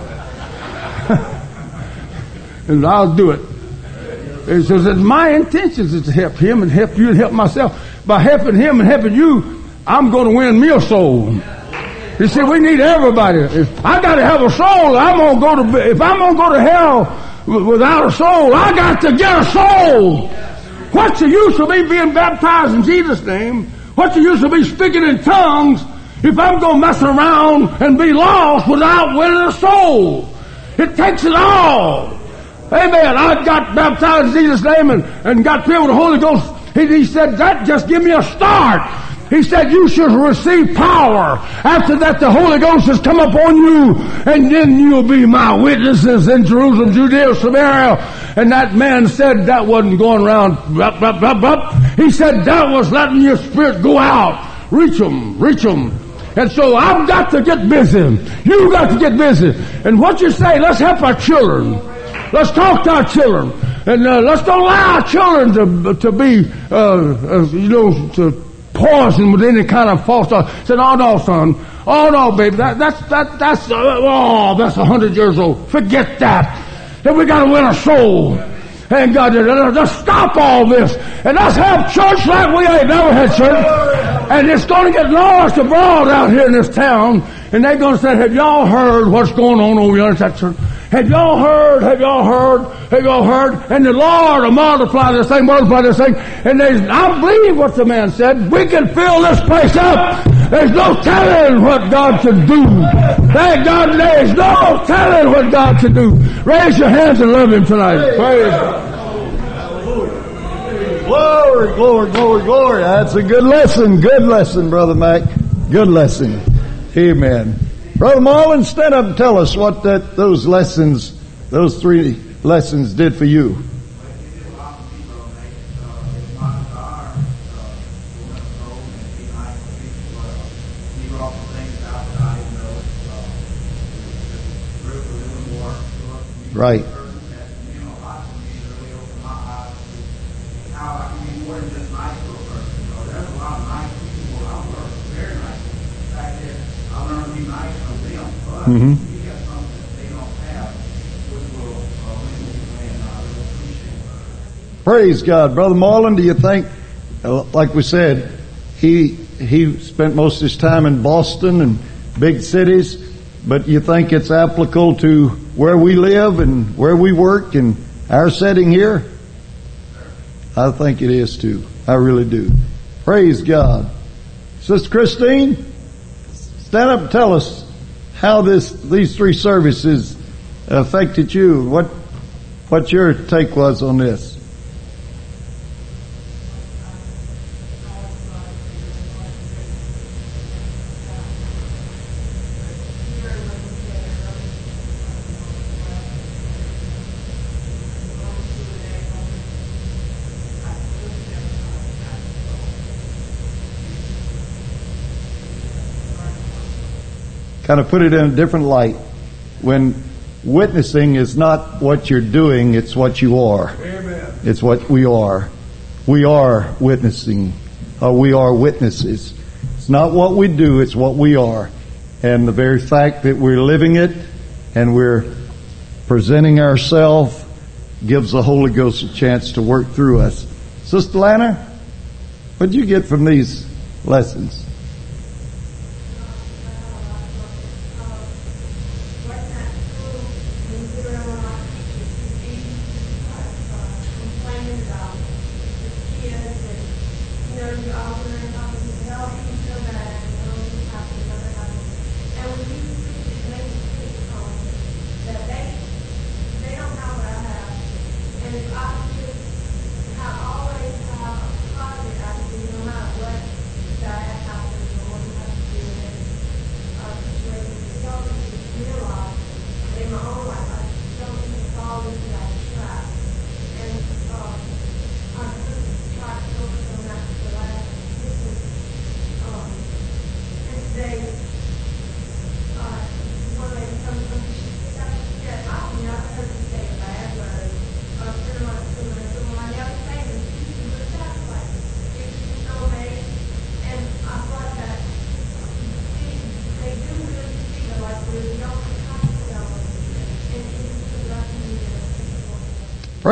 and I'll do it. It says that my intentions is to help him and help you and help myself. By helping him and helping you, I'm going to win me a soul. You see, we need everybody. If I got to have a soul, I'm gonna go to. If I'm gonna go to hell without a soul, I got to get a soul. What's the use of me being baptized in Jesus' name? What's the use of me speaking in tongues if I'm to mess around and be lost without winning a soul? It takes it all. Amen. I got baptized in Jesus' name and, and got filled with the Holy Ghost. He, he said, that just give me a start. He said, you should receive power. After that, the Holy Ghost has come upon you, and then you'll be my witnesses in Jerusalem, Judea, Samaria. And that man said that wasn't going around. He said that was letting your spirit go out. Reach them, reach them. And so I've got to get busy. You got to get busy. And what you say, let's help our children. Let's talk to our children. And uh, let's don't allow our children to, to be, uh, uh, you know, to poison with any kind of false thought. Said, oh no, son. Oh no, baby. That, that's, that, that's, uh, oh, that's a hundred years old. Forget that. Then we gotta win a soul. And God, just stop all this. And let's have church like we ain't never had church. And it's to get lost abroad out here in this town. And they're going to say, have y'all heard what's going on over here in that church? Have y'all heard? Have y'all heard? Have y'all heard? And the Lord will multiply this thing, multiply this thing. And they, I believe what the man said. We can fill this place up. There's no telling what God can do. Thank God there's no telling what God can do. Raise your hands and love Him tonight. Praise Glory, glory, glory, glory. That's a good lesson. Good lesson, Brother Mac. Good lesson. Amen. Brother Marlin, stand up and tell us what that, those lessons, those three lessons did for you. Right. Mm-hmm. Praise God, brother Marlin. Do you think, like we said, he he spent most of his time in Boston and big cities. but you think it's applicable to where we live and where we work and our setting here? I think it is too. I really do. Praise God. Sister Christine, stand up and tell us how this these three services affected you. What what your take was on this? Kind of put it in a different light. When witnessing is not what you're doing, it's what you are. Amen. It's what we are. We are witnessing. Uh, we are witnesses. It's not what we do, it's what we are. And the very fact that we're living it and we're presenting ourselves gives the Holy Ghost a chance to work through us. Sister Lana, what did you get from these lessons?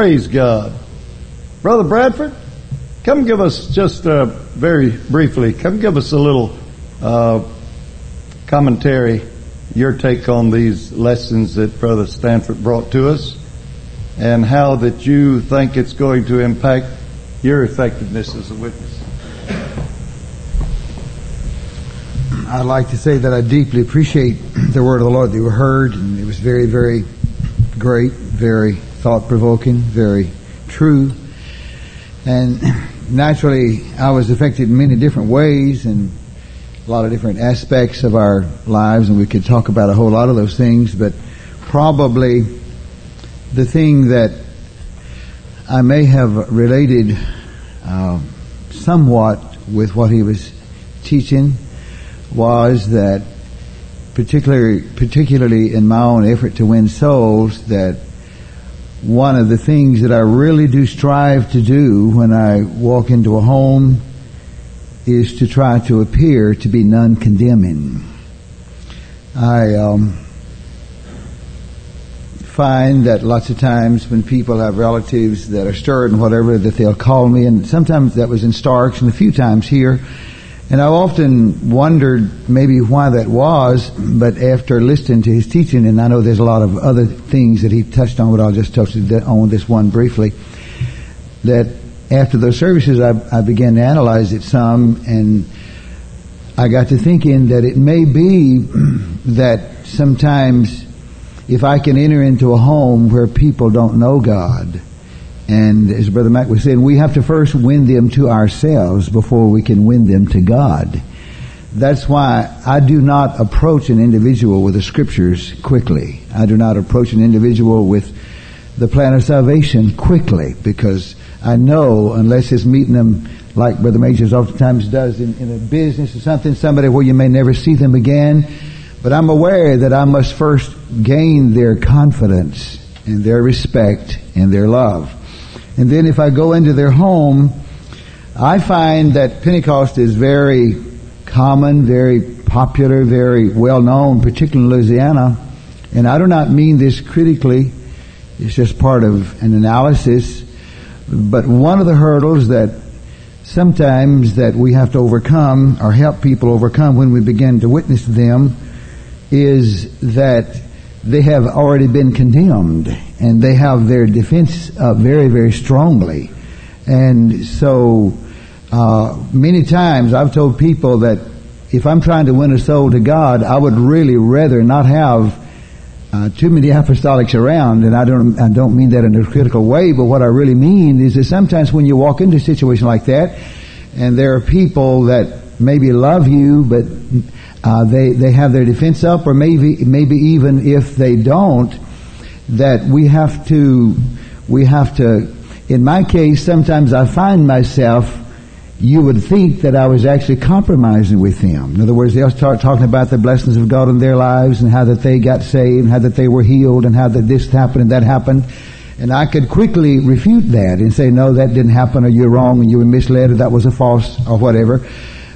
Praise God. Brother Bradford, come give us just uh, very briefly, come give us a little uh, commentary, your take on these lessons that Brother Stanford brought to us, and how that you think it's going to impact your effectiveness as a witness. I'd like to say that I deeply appreciate the word of the Lord that you heard, and it was very, very great, very thought provoking, very true. And naturally, I was affected in many different ways and a lot of different aspects of our lives, and we could talk about a whole lot of those things, but probably the thing that I may have related uh, somewhat with what he was teaching was that particularly particularly in my own effort to win souls that one of the things that I really do strive to do when I walk into a home is to try to appear to be non-condemning. I um, find that lots of times when people have relatives that are stirred and whatever, that they'll call me, and sometimes that was in Starks, and a few times here, and I've often wondered maybe why that was, but after listening to his teaching, and I know there's a lot of other things that he touched on, but I'll just touch on this one briefly, that after those services I, I began to analyze it some, and I got to thinking that it may be that sometimes if I can enter into a home where people don't know God, and as Brother Mac was saying, we have to first win them to ourselves before we can win them to God. That's why I do not approach an individual with the scriptures quickly. I do not approach an individual with the plan of salvation quickly because I know unless it's meeting them like Brother Majors oftentimes does in, in a business or something, somebody where you may never see them again, but I'm aware that I must first gain their confidence and their respect and their love. And then if I go into their home, I find that Pentecost is very common, very popular, very well known, particularly in Louisiana. And I do not mean this critically. It's just part of an analysis. But one of the hurdles that sometimes that we have to overcome or help people overcome when we begin to witness them is that they have already been condemned and they have their defense up very, very strongly. And so, uh, many times I've told people that if I'm trying to win a soul to God, I would really rather not have uh, too many apostolics around, and I don't I don't mean that in a critical way, but what I really mean is that sometimes when you walk into a situation like that, and there are people that maybe love you, but uh, they they have their defense up, or maybe maybe even if they don't, that we have to we have to. In my case, sometimes I find myself you would think that I was actually compromising with them. In other words, they'll start talking about the blessings of God in their lives and how that they got saved and how that they were healed and how that this happened and that happened. And I could quickly refute that and say, no, that didn't happen or you're wrong and you were misled or that was a false or whatever.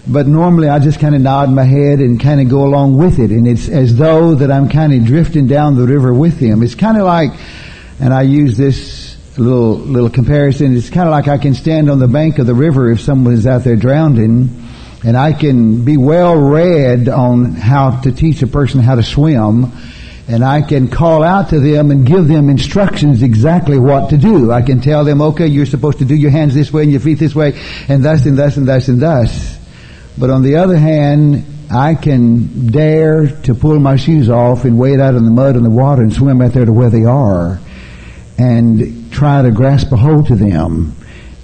But normally I just kind of nod my head and kind of go along with it. And it's as though that I'm kind of drifting down the river with them. It's kind of like, and I use this little little comparison. It's kind of like I can stand on the bank of the river if someone is out there drowning, and I can be well read on how to teach a person how to swim, and I can call out to them and give them instructions exactly what to do. I can tell them, okay, you're supposed to do your hands this way and your feet this way, and thus and thus and thus and thus. But on the other hand, I can dare to pull my shoes off and wade out in the mud and the water and swim out there to where they are and try to grasp a hold to them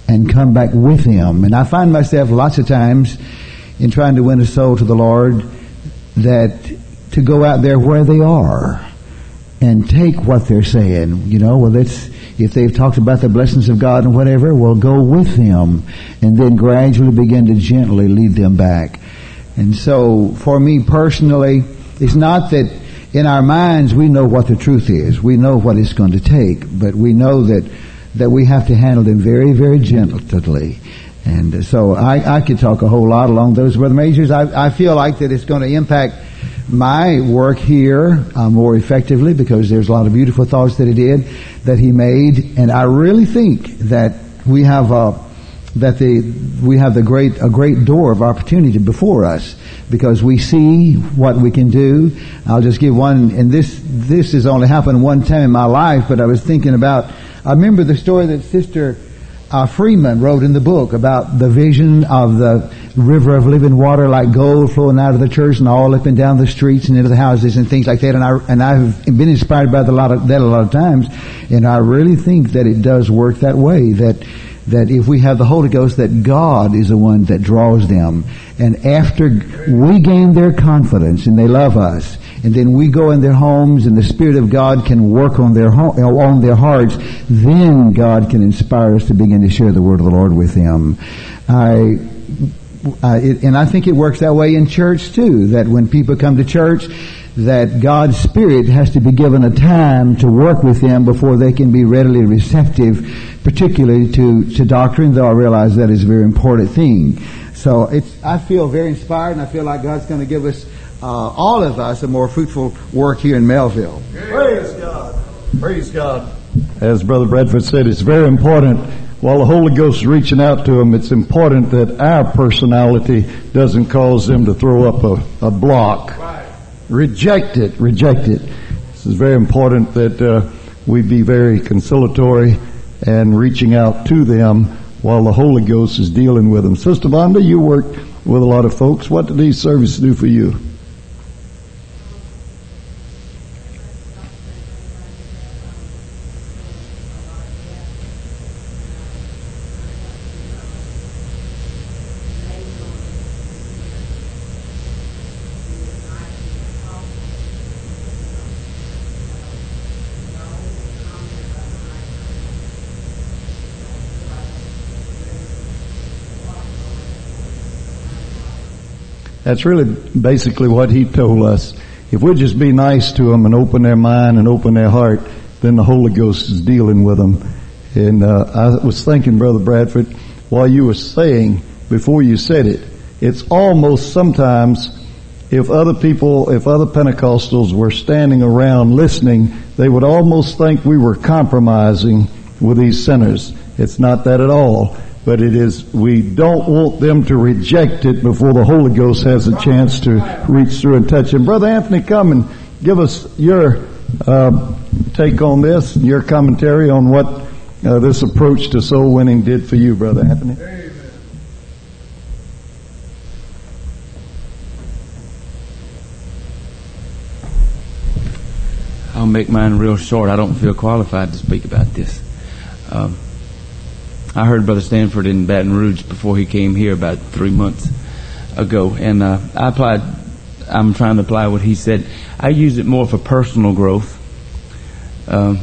and come back with them. And I find myself lots of times in trying to win a soul to the Lord that to go out there where they are and take what they're saying. You know, well, it's, if they've talked about the blessings of God and whatever, well, go with them and then gradually begin to gently lead them back. And so for me personally, it's not that in our minds, we know what the truth is. We know what it's going to take, but we know that that we have to handle them very, very gently. And so I, I could talk a whole lot along those, Brother Majors. I, I feel like that it's going to impact my work here uh, more effectively because there's a lot of beautiful thoughts that he did, that he made, and I really think that we have a that the we have the great a great door of opportunity before us because we see what we can do. I'll just give one, and this this has only happened one time in my life, but I was thinking about. I remember the story that Sister uh, Freeman wrote in the book about the vision of the river of living water like gold flowing out of the church and all up and down the streets and into the houses and things like that. And I and I've been inspired by a lot of that a lot of times, and I really think that it does work that way. That that if we have the Holy Ghost, that God is the one that draws them. And after we gain their confidence and they love us, and then we go in their homes and the Spirit of God can work on their on their hearts, then God can inspire us to begin to share the word of the Lord with them. I, uh, it, and I think it works that way in church too, that when people come to church, that God's Spirit has to be given a time to work with them before they can be readily receptive, particularly to, to doctrine, though I realize that is a very important thing. So it's, I feel very inspired and I feel like God's going to give us, uh, all of us, a more fruitful work here in Melville. Praise God. Praise God. As Brother Bradford said, it's very important while the Holy Ghost is reaching out to them, it's important that our personality doesn't cause them to throw up a, a block. Right. Reject it. Reject it. This is very important that uh, we be very conciliatory and reaching out to them while the Holy Ghost is dealing with them. Sister Vonda, you work with a lot of folks. What do these services do for you? That's really basically what he told us. If we just be nice to them and open their mind and open their heart, then the Holy Ghost is dealing with them. And uh, I was thinking, Brother Bradford, while you were saying, before you said it, it's almost sometimes if other people, if other Pentecostals were standing around listening, they would almost think we were compromising with these sinners. It's not that at all. But it is, we don't want them to reject it before the Holy Ghost has a chance to reach through and touch it. Brother Anthony, come and give us your uh, take on this, your commentary on what uh, this approach to soul winning did for you, Brother Anthony. I'll make mine real short. I don't feel qualified to speak about this. Um, I heard Brother Stanford in Baton Rouge before he came here about three months ago, and uh, I applied. I'm trying to apply what he said. I use it more for personal growth, because um,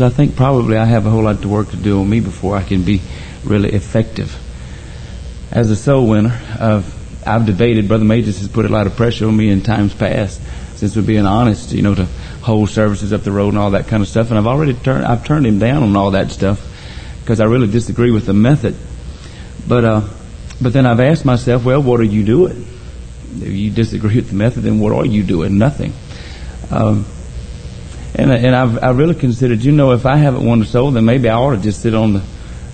I think probably I have a whole lot to work to do on me before I can be really effective. As a soul winner, uh, I've debated. Brother Majors has put a lot of pressure on me in times past since we're being honest, you know, to hold services up the road and all that kind of stuff. And I've already turned, I've turned him down on all that stuff because I really disagree with the method. But, uh, but then I've asked myself, well, what are you doing? If you disagree with the method, then what are you doing? Nothing. Um, and, and I've, I really considered, you know, if I haven't won a soul, then maybe I ought to just sit on the,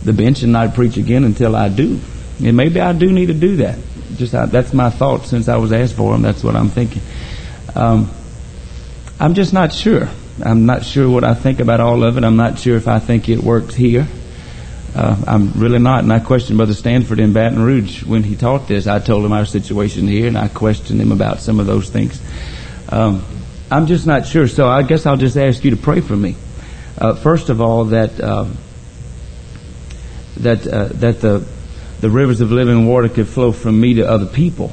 the bench and not preach again until I do. And maybe I do need to do that. Just I, that's my thought since I was asked for them. That's what I'm thinking. Um, I'm just not sure. I'm not sure what I think about all of it. I'm not sure if I think it works here. Uh, I'm really not. And I questioned Brother Stanford in Baton Rouge when he taught this. I told him our situation here, and I questioned him about some of those things. Um, I'm just not sure. So I guess I'll just ask you to pray for me. Uh, first of all, that uh, that that the the rivers of living water could flow from me to other people.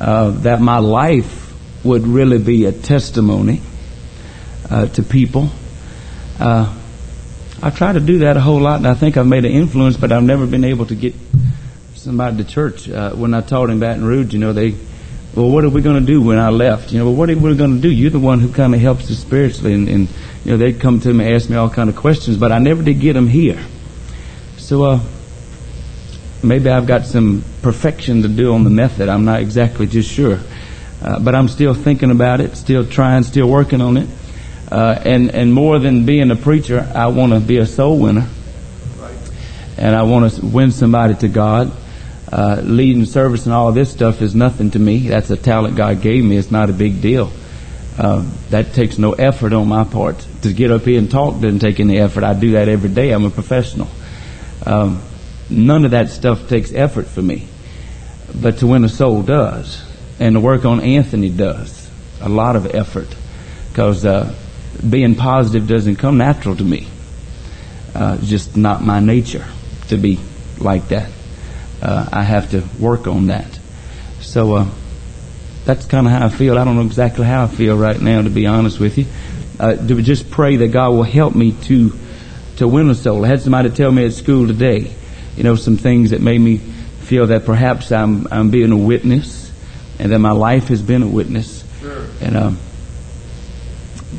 Uh, that my life would really be a testimony uh, to people. Uh, I try to do that a whole lot, and I think I've made an influence, but I've never been able to get somebody to church. Uh, when I taught in Baton Rouge, you know, they, well, what are we going to do when I left? You know, well, what are we going to do? You're the one who kind of helps us spiritually, and, and you know, they'd come to me, and ask me all kind of questions, but I never did get them here. So, uh, maybe I've got some perfection to do on the method. I'm not exactly just sure. Uh, but I'm still thinking about it, still trying, still working on it. Uh, and and more than being a preacher, I want to be a soul winner, and I want to win somebody to God. Uh, leading service and all this stuff is nothing to me. That's a talent God gave me. It's not a big deal. Uh, that takes no effort on my part. To get up here and talk doesn't take any effort. I do that every day. I'm a professional. Um, none of that stuff takes effort for me, but to win a soul does and the work on Anthony does. A lot of effort because uh, being positive doesn't come natural to me. Uh, it's just not my nature to be like that. Uh, I have to work on that. So uh, that's kind of how I feel. I don't know exactly how I feel right now, to be honest with you. Uh, to just pray that God will help me to to win a soul. I had somebody tell me at school today, you know, some things that made me feel that perhaps I'm I'm being a witness and that my life has been a witness. Sure. And um,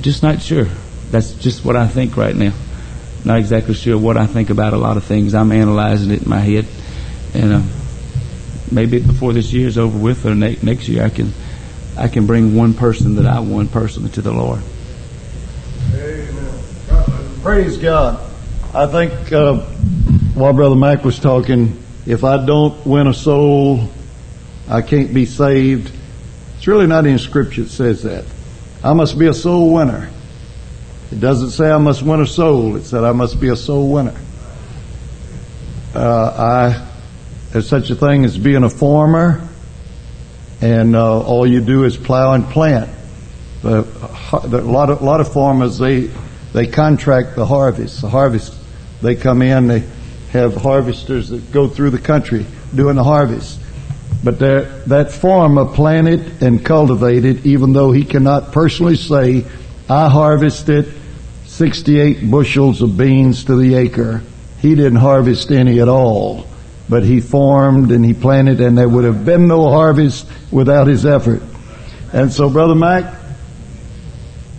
just not sure. That's just what I think right now. Not exactly sure what I think about a lot of things. I'm analyzing it in my head, and um, maybe before this year is over with, or ne- next year, I can I can bring one person that I won personally to the Lord. Amen. Praise God. I think uh, while Brother Mac was talking, if I don't win a soul I can't be saved. It's really not in Scripture that says that. I must be a soul winner. It doesn't say I must win a soul. It said I must be a soul winner. Uh, I, there's such a thing as being a farmer, and uh, all you do is plow and plant. A lot of a lot of farmers they they contract the harvest. The harvest they come in. They have harvesters that go through the country doing the harvest. But that farmer planted and cultivated, even though he cannot personally say, I harvested 68 bushels of beans to the acre. He didn't harvest any at all. But he farmed and he planted and there would have been no harvest without his effort. And so Brother Mac,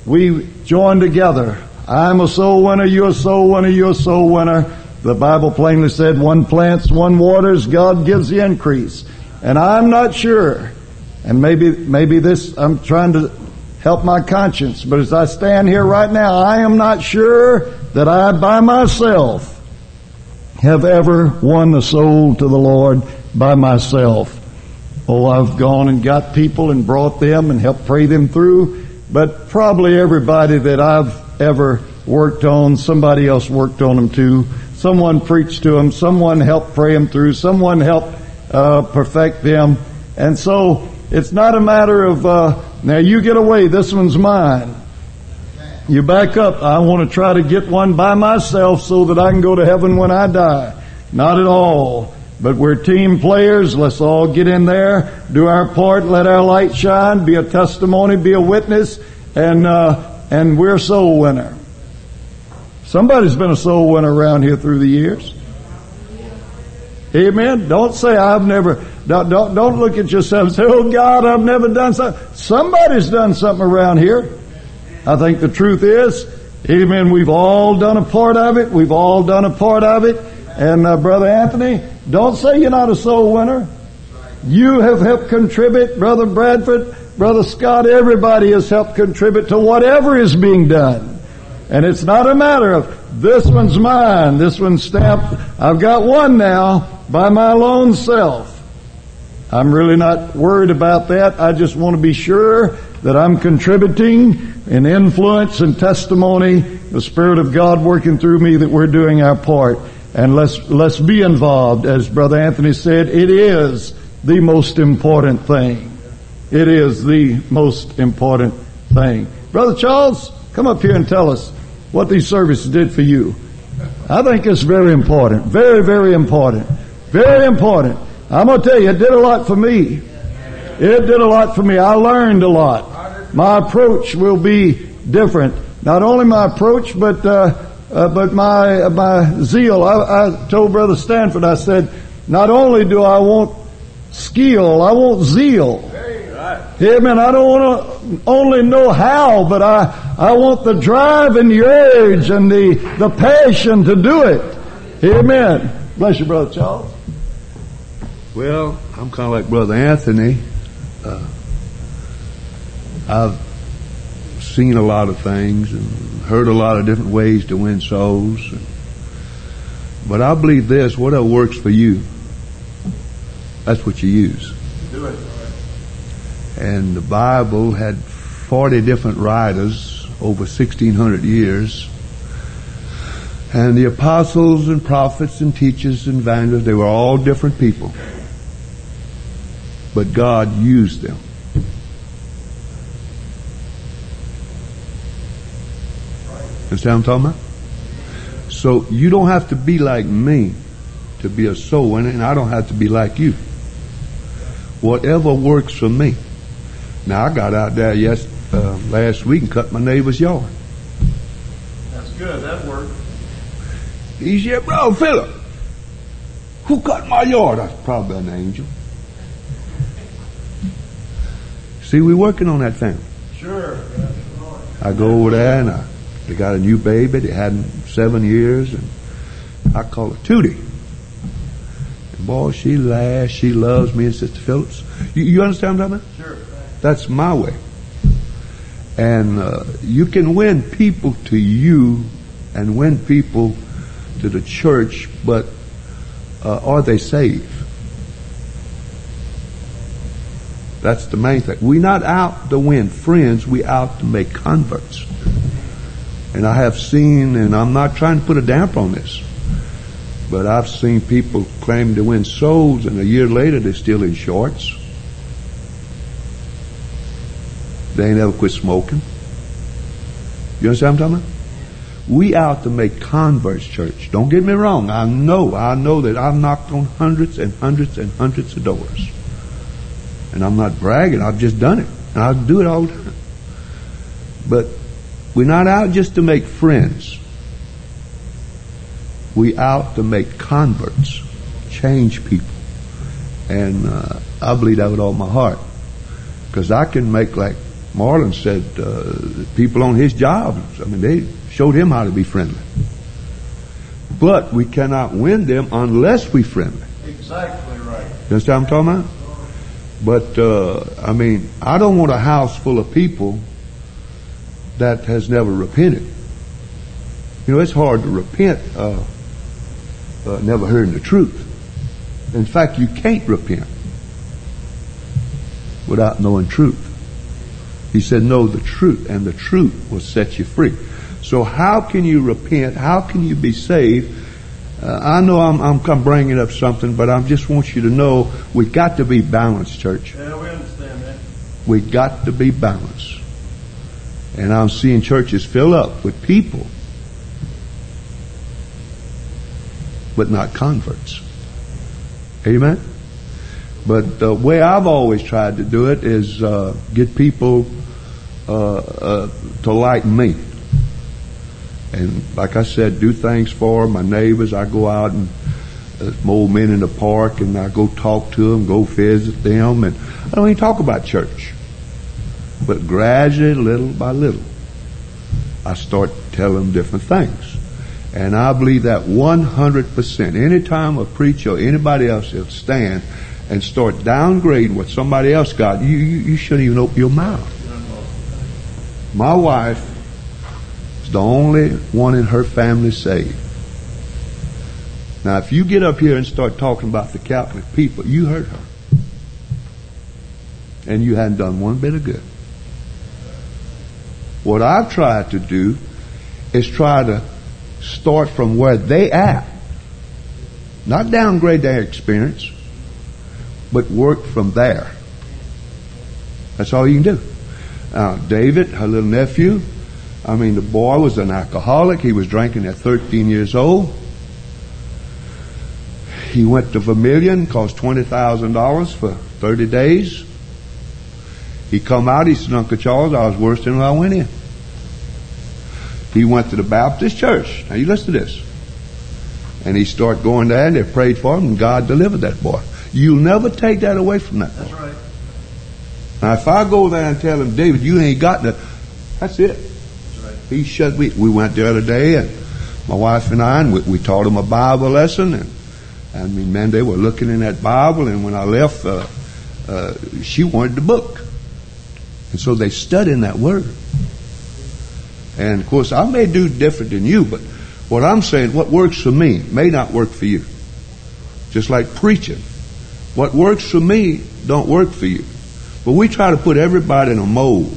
we join together. I'm a soul winner, you're a soul winner, you're a soul winner. The Bible plainly said one plants, one waters, God gives the increase. And I'm not sure, and maybe, maybe this, I'm trying to help my conscience, but as I stand here right now, I am not sure that I by myself have ever won a soul to the Lord by myself. Oh, I've gone and got people and brought them and helped pray them through, but probably everybody that I've ever worked on, somebody else worked on them too. Someone preached to them, someone helped pray them through, someone helped uh, perfect them. And so it's not a matter of, uh, now you get away, this one's mine. You back up. I want to try to get one by myself so that I can go to heaven when I die. Not at all. But we're team players. Let's all get in there, do our part, let our light shine, be a testimony, be a witness, and uh, and we're soul winner. Somebody's been a soul winner around here through the years. Amen. Don't say I've never. Don't don't, don't look at yourself and say, "Oh God, I've never done something." Somebody's done something around here. I think the truth is, Amen. We've all done a part of it. We've all done a part of it. And uh, brother Anthony, don't say you're not a soul winner. You have helped contribute, brother Bradford, brother Scott. Everybody has helped contribute to whatever is being done. And it's not a matter of this one's mine, this one's stamped. I've got one now by my lone self. I'm really not worried about that. I just want to be sure that I'm contributing in influence and testimony, the Spirit of God working through me that we're doing our part. And let's, let's be involved. As Brother Anthony said, it is the most important thing. It is the most important thing. Brother Charles, come up here and tell us what these services did for you. I think it's very important. Very, very important. Very important. I'm going to tell you, it did a lot for me. It did a lot for me. I learned a lot. My approach will be different. Not only my approach, but uh, uh, but my uh, my zeal. I, I told Brother Stanford. I said, not only do I want skill, I want zeal. Amen. I don't want to only know how, but I, I want the drive and the urge and the, the passion to do it. Amen. Bless you, Brother Charles. Well, I'm kind of like Brother Anthony. Uh, I've seen a lot of things and heard a lot of different ways to win souls. But I believe this, whatever works for you, that's what you use. Do it. And the Bible had 40 different writers over 1600 years. And the apostles and prophets and teachers and evangelists, they were all different people. But God used them. Understand what I'm talking about? So you don't have to be like me to be a soul winner, and I don't have to be like you. Whatever works for me. Now I got out there yes uh, last week and cut my neighbor's yard. That's good. That worked. He said, "Bro, Philip, who cut my yard?" That's probably an angel. See, we're working on that family. Sure. I go over there and I, they got a new baby. They had him seven years, and I call her Tootie. And boy, she laughs. She loves me and Sister Phillips. You, you understand what I'm about? Sure. That's my way. And uh, you can win people to you and win people to the church, but uh, are they saved? That's the main thing. We're not out to win friends, we're out to make converts. And I have seen, and I'm not trying to put a damper on this, but I've seen people claim to win souls, and a year later they're still in shorts. They ain't ever quit smoking. You understand what I'm talking about? We out to make converts, church. Don't get me wrong. I know, I know that I've knocked on hundreds and hundreds and hundreds of doors. And I'm not bragging, I've just done it. And I do it all the time. But we're not out just to make friends. We out to make converts, change people. And uh, I believe that with all my heart. Because I can make, like Marlon said, uh, people on his jobs, I mean, they showed him how to be friendly. But we cannot win them unless we friendly. Exactly right. You understand what I'm talking about? But uh, I mean, I don't want a house full of people that has never repented. You know, it's hard to repent uh, uh, never hearing the truth. In fact, you can't repent without knowing truth. He said, no, the truth, and the truth will set you free. So how can you repent? How can you be saved? Uh, I know I'm, I'm, I'm bringing up something, but I just want you to know we got to be balanced, church. Yeah, we understand that. We got to be balanced. And I'm seeing churches fill up with people, but not converts. Amen? But the way I've always tried to do it is uh, get people uh, uh, to like me. And like I said, do things for my neighbors. I go out and uh, old men in the park and I go talk to them, go visit them. And I don't even talk about church. But gradually, little by little, I start telling them different things. And I believe that 100%. Anytime a preacher or anybody else will stand and start downgrading what somebody else got, you, you, you shouldn't even open your mouth. My wife is the only one in her family saved. Now, if you get up here and start talking about the Catholic people, you hurt her. And you hadn't done one bit of good. What I've tried to do is try to start from where they at. Not downgrade their experience, but work from there. That's all you can do. Now, David, her little nephew, I mean, the boy was an alcoholic. He was drinking at 13 years old. He went to Vermilion, cost $20,000 for 30 days. He come out, he said, Uncle Charles, I was worse than when I went in. He went to the Baptist church. Now you listen to this. And he started going there and they prayed for him and God delivered that boy. You'll never take that away from that. That's right. Now if I go there and tell him, David, you ain't got that, that's it. He shut we we went the other day and my wife and I and we, we taught him a Bible lesson and I mean man they were looking in that Bible and when I left uh, uh, she wanted the book. And so they study in that word. And of course I may do different than you, but what I'm saying, what works for me may not work for you. Just like preaching. What works for me don't work for you. But we try to put everybody in a mold.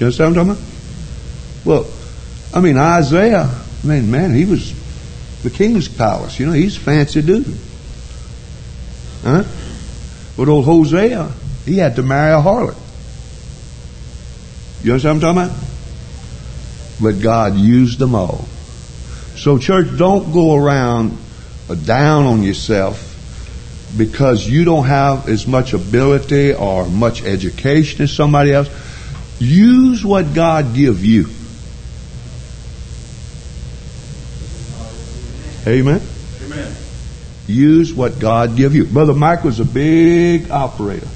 You understand what I'm talking about? Well, I mean, Isaiah, I mean, man, he was the king's palace. You know, he's fancy dude. Huh? But old Hosea, he had to marry a harlot. You understand what I'm talking about? But God used them all. So church, don't go around down on yourself because you don't have as much ability or much education as somebody else. Use what God give you. Amen. Amen. Use what God give you. Brother Mike was a big operator.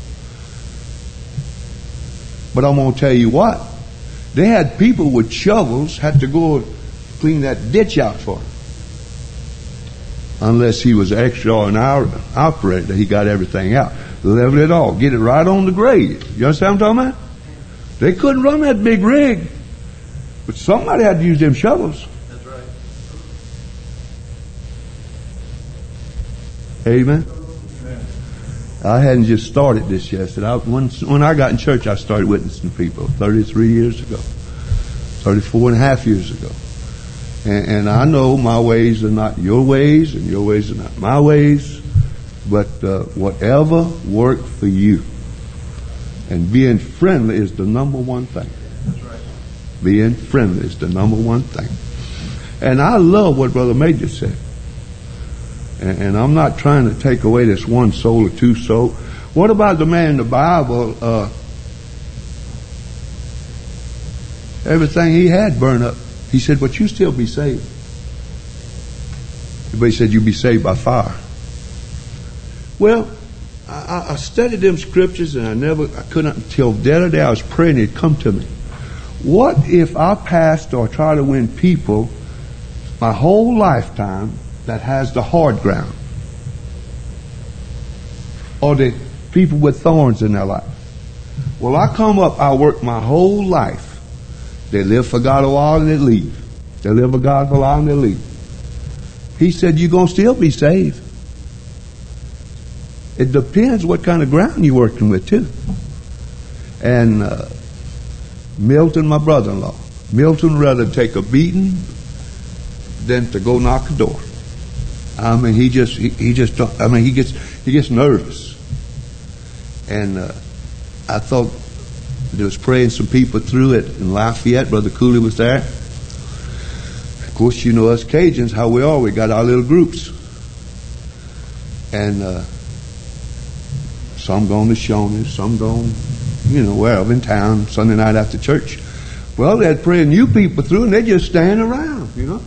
But I'm going to tell you what. They had people with shovels had to go clean that ditch out for him. Unless he was extraordinary operator, he got everything out. Level it all. Get it right on the grade. You understand what I'm talking about? They couldn't run that big rig. But somebody had to use them shovels. That's right. Amen. I hadn't just started this yesterday. I, when, when I got in church, I started witnessing people 33 years ago, 34 and a half years ago. And, and I know my ways are not your ways, and your ways are not my ways, but uh, whatever worked for you. And being friendly is the number one thing. That's right. Being friendly is the number one thing. And I love what Brother Major said. And, and I'm not trying to take away this one soul or two soul. What about the man in the Bible? Uh, everything he had burned up. He said, but you still be saved. But he said, you be saved by fire. Well, I, I studied them scriptures and I never, I couldn't, until the other day I was praying, it come to me. What if I passed or try to win people my whole lifetime that has the hard ground? Or the people with thorns in their life? Well, I come up, I work my whole life. They live for God a while and they leave. They live for God for a while and they leave. He said, you're going to still be saved. It depends what kind of ground you're working with, too. And uh, Milton, my brother-in-law, Milton rather take a beating than to go knock a door. I mean, he just, he, he just, I mean, he gets, he gets nervous. And uh, I thought there was praying some people through it in Lafayette. Brother Cooley was there. Of course, you know us Cajuns, how we are. We got our little groups. And uh, some going to Shoney's, some going, you know, wherever in town, Sunday night after church. Well, they'd praying new people through and they just stand around, you know.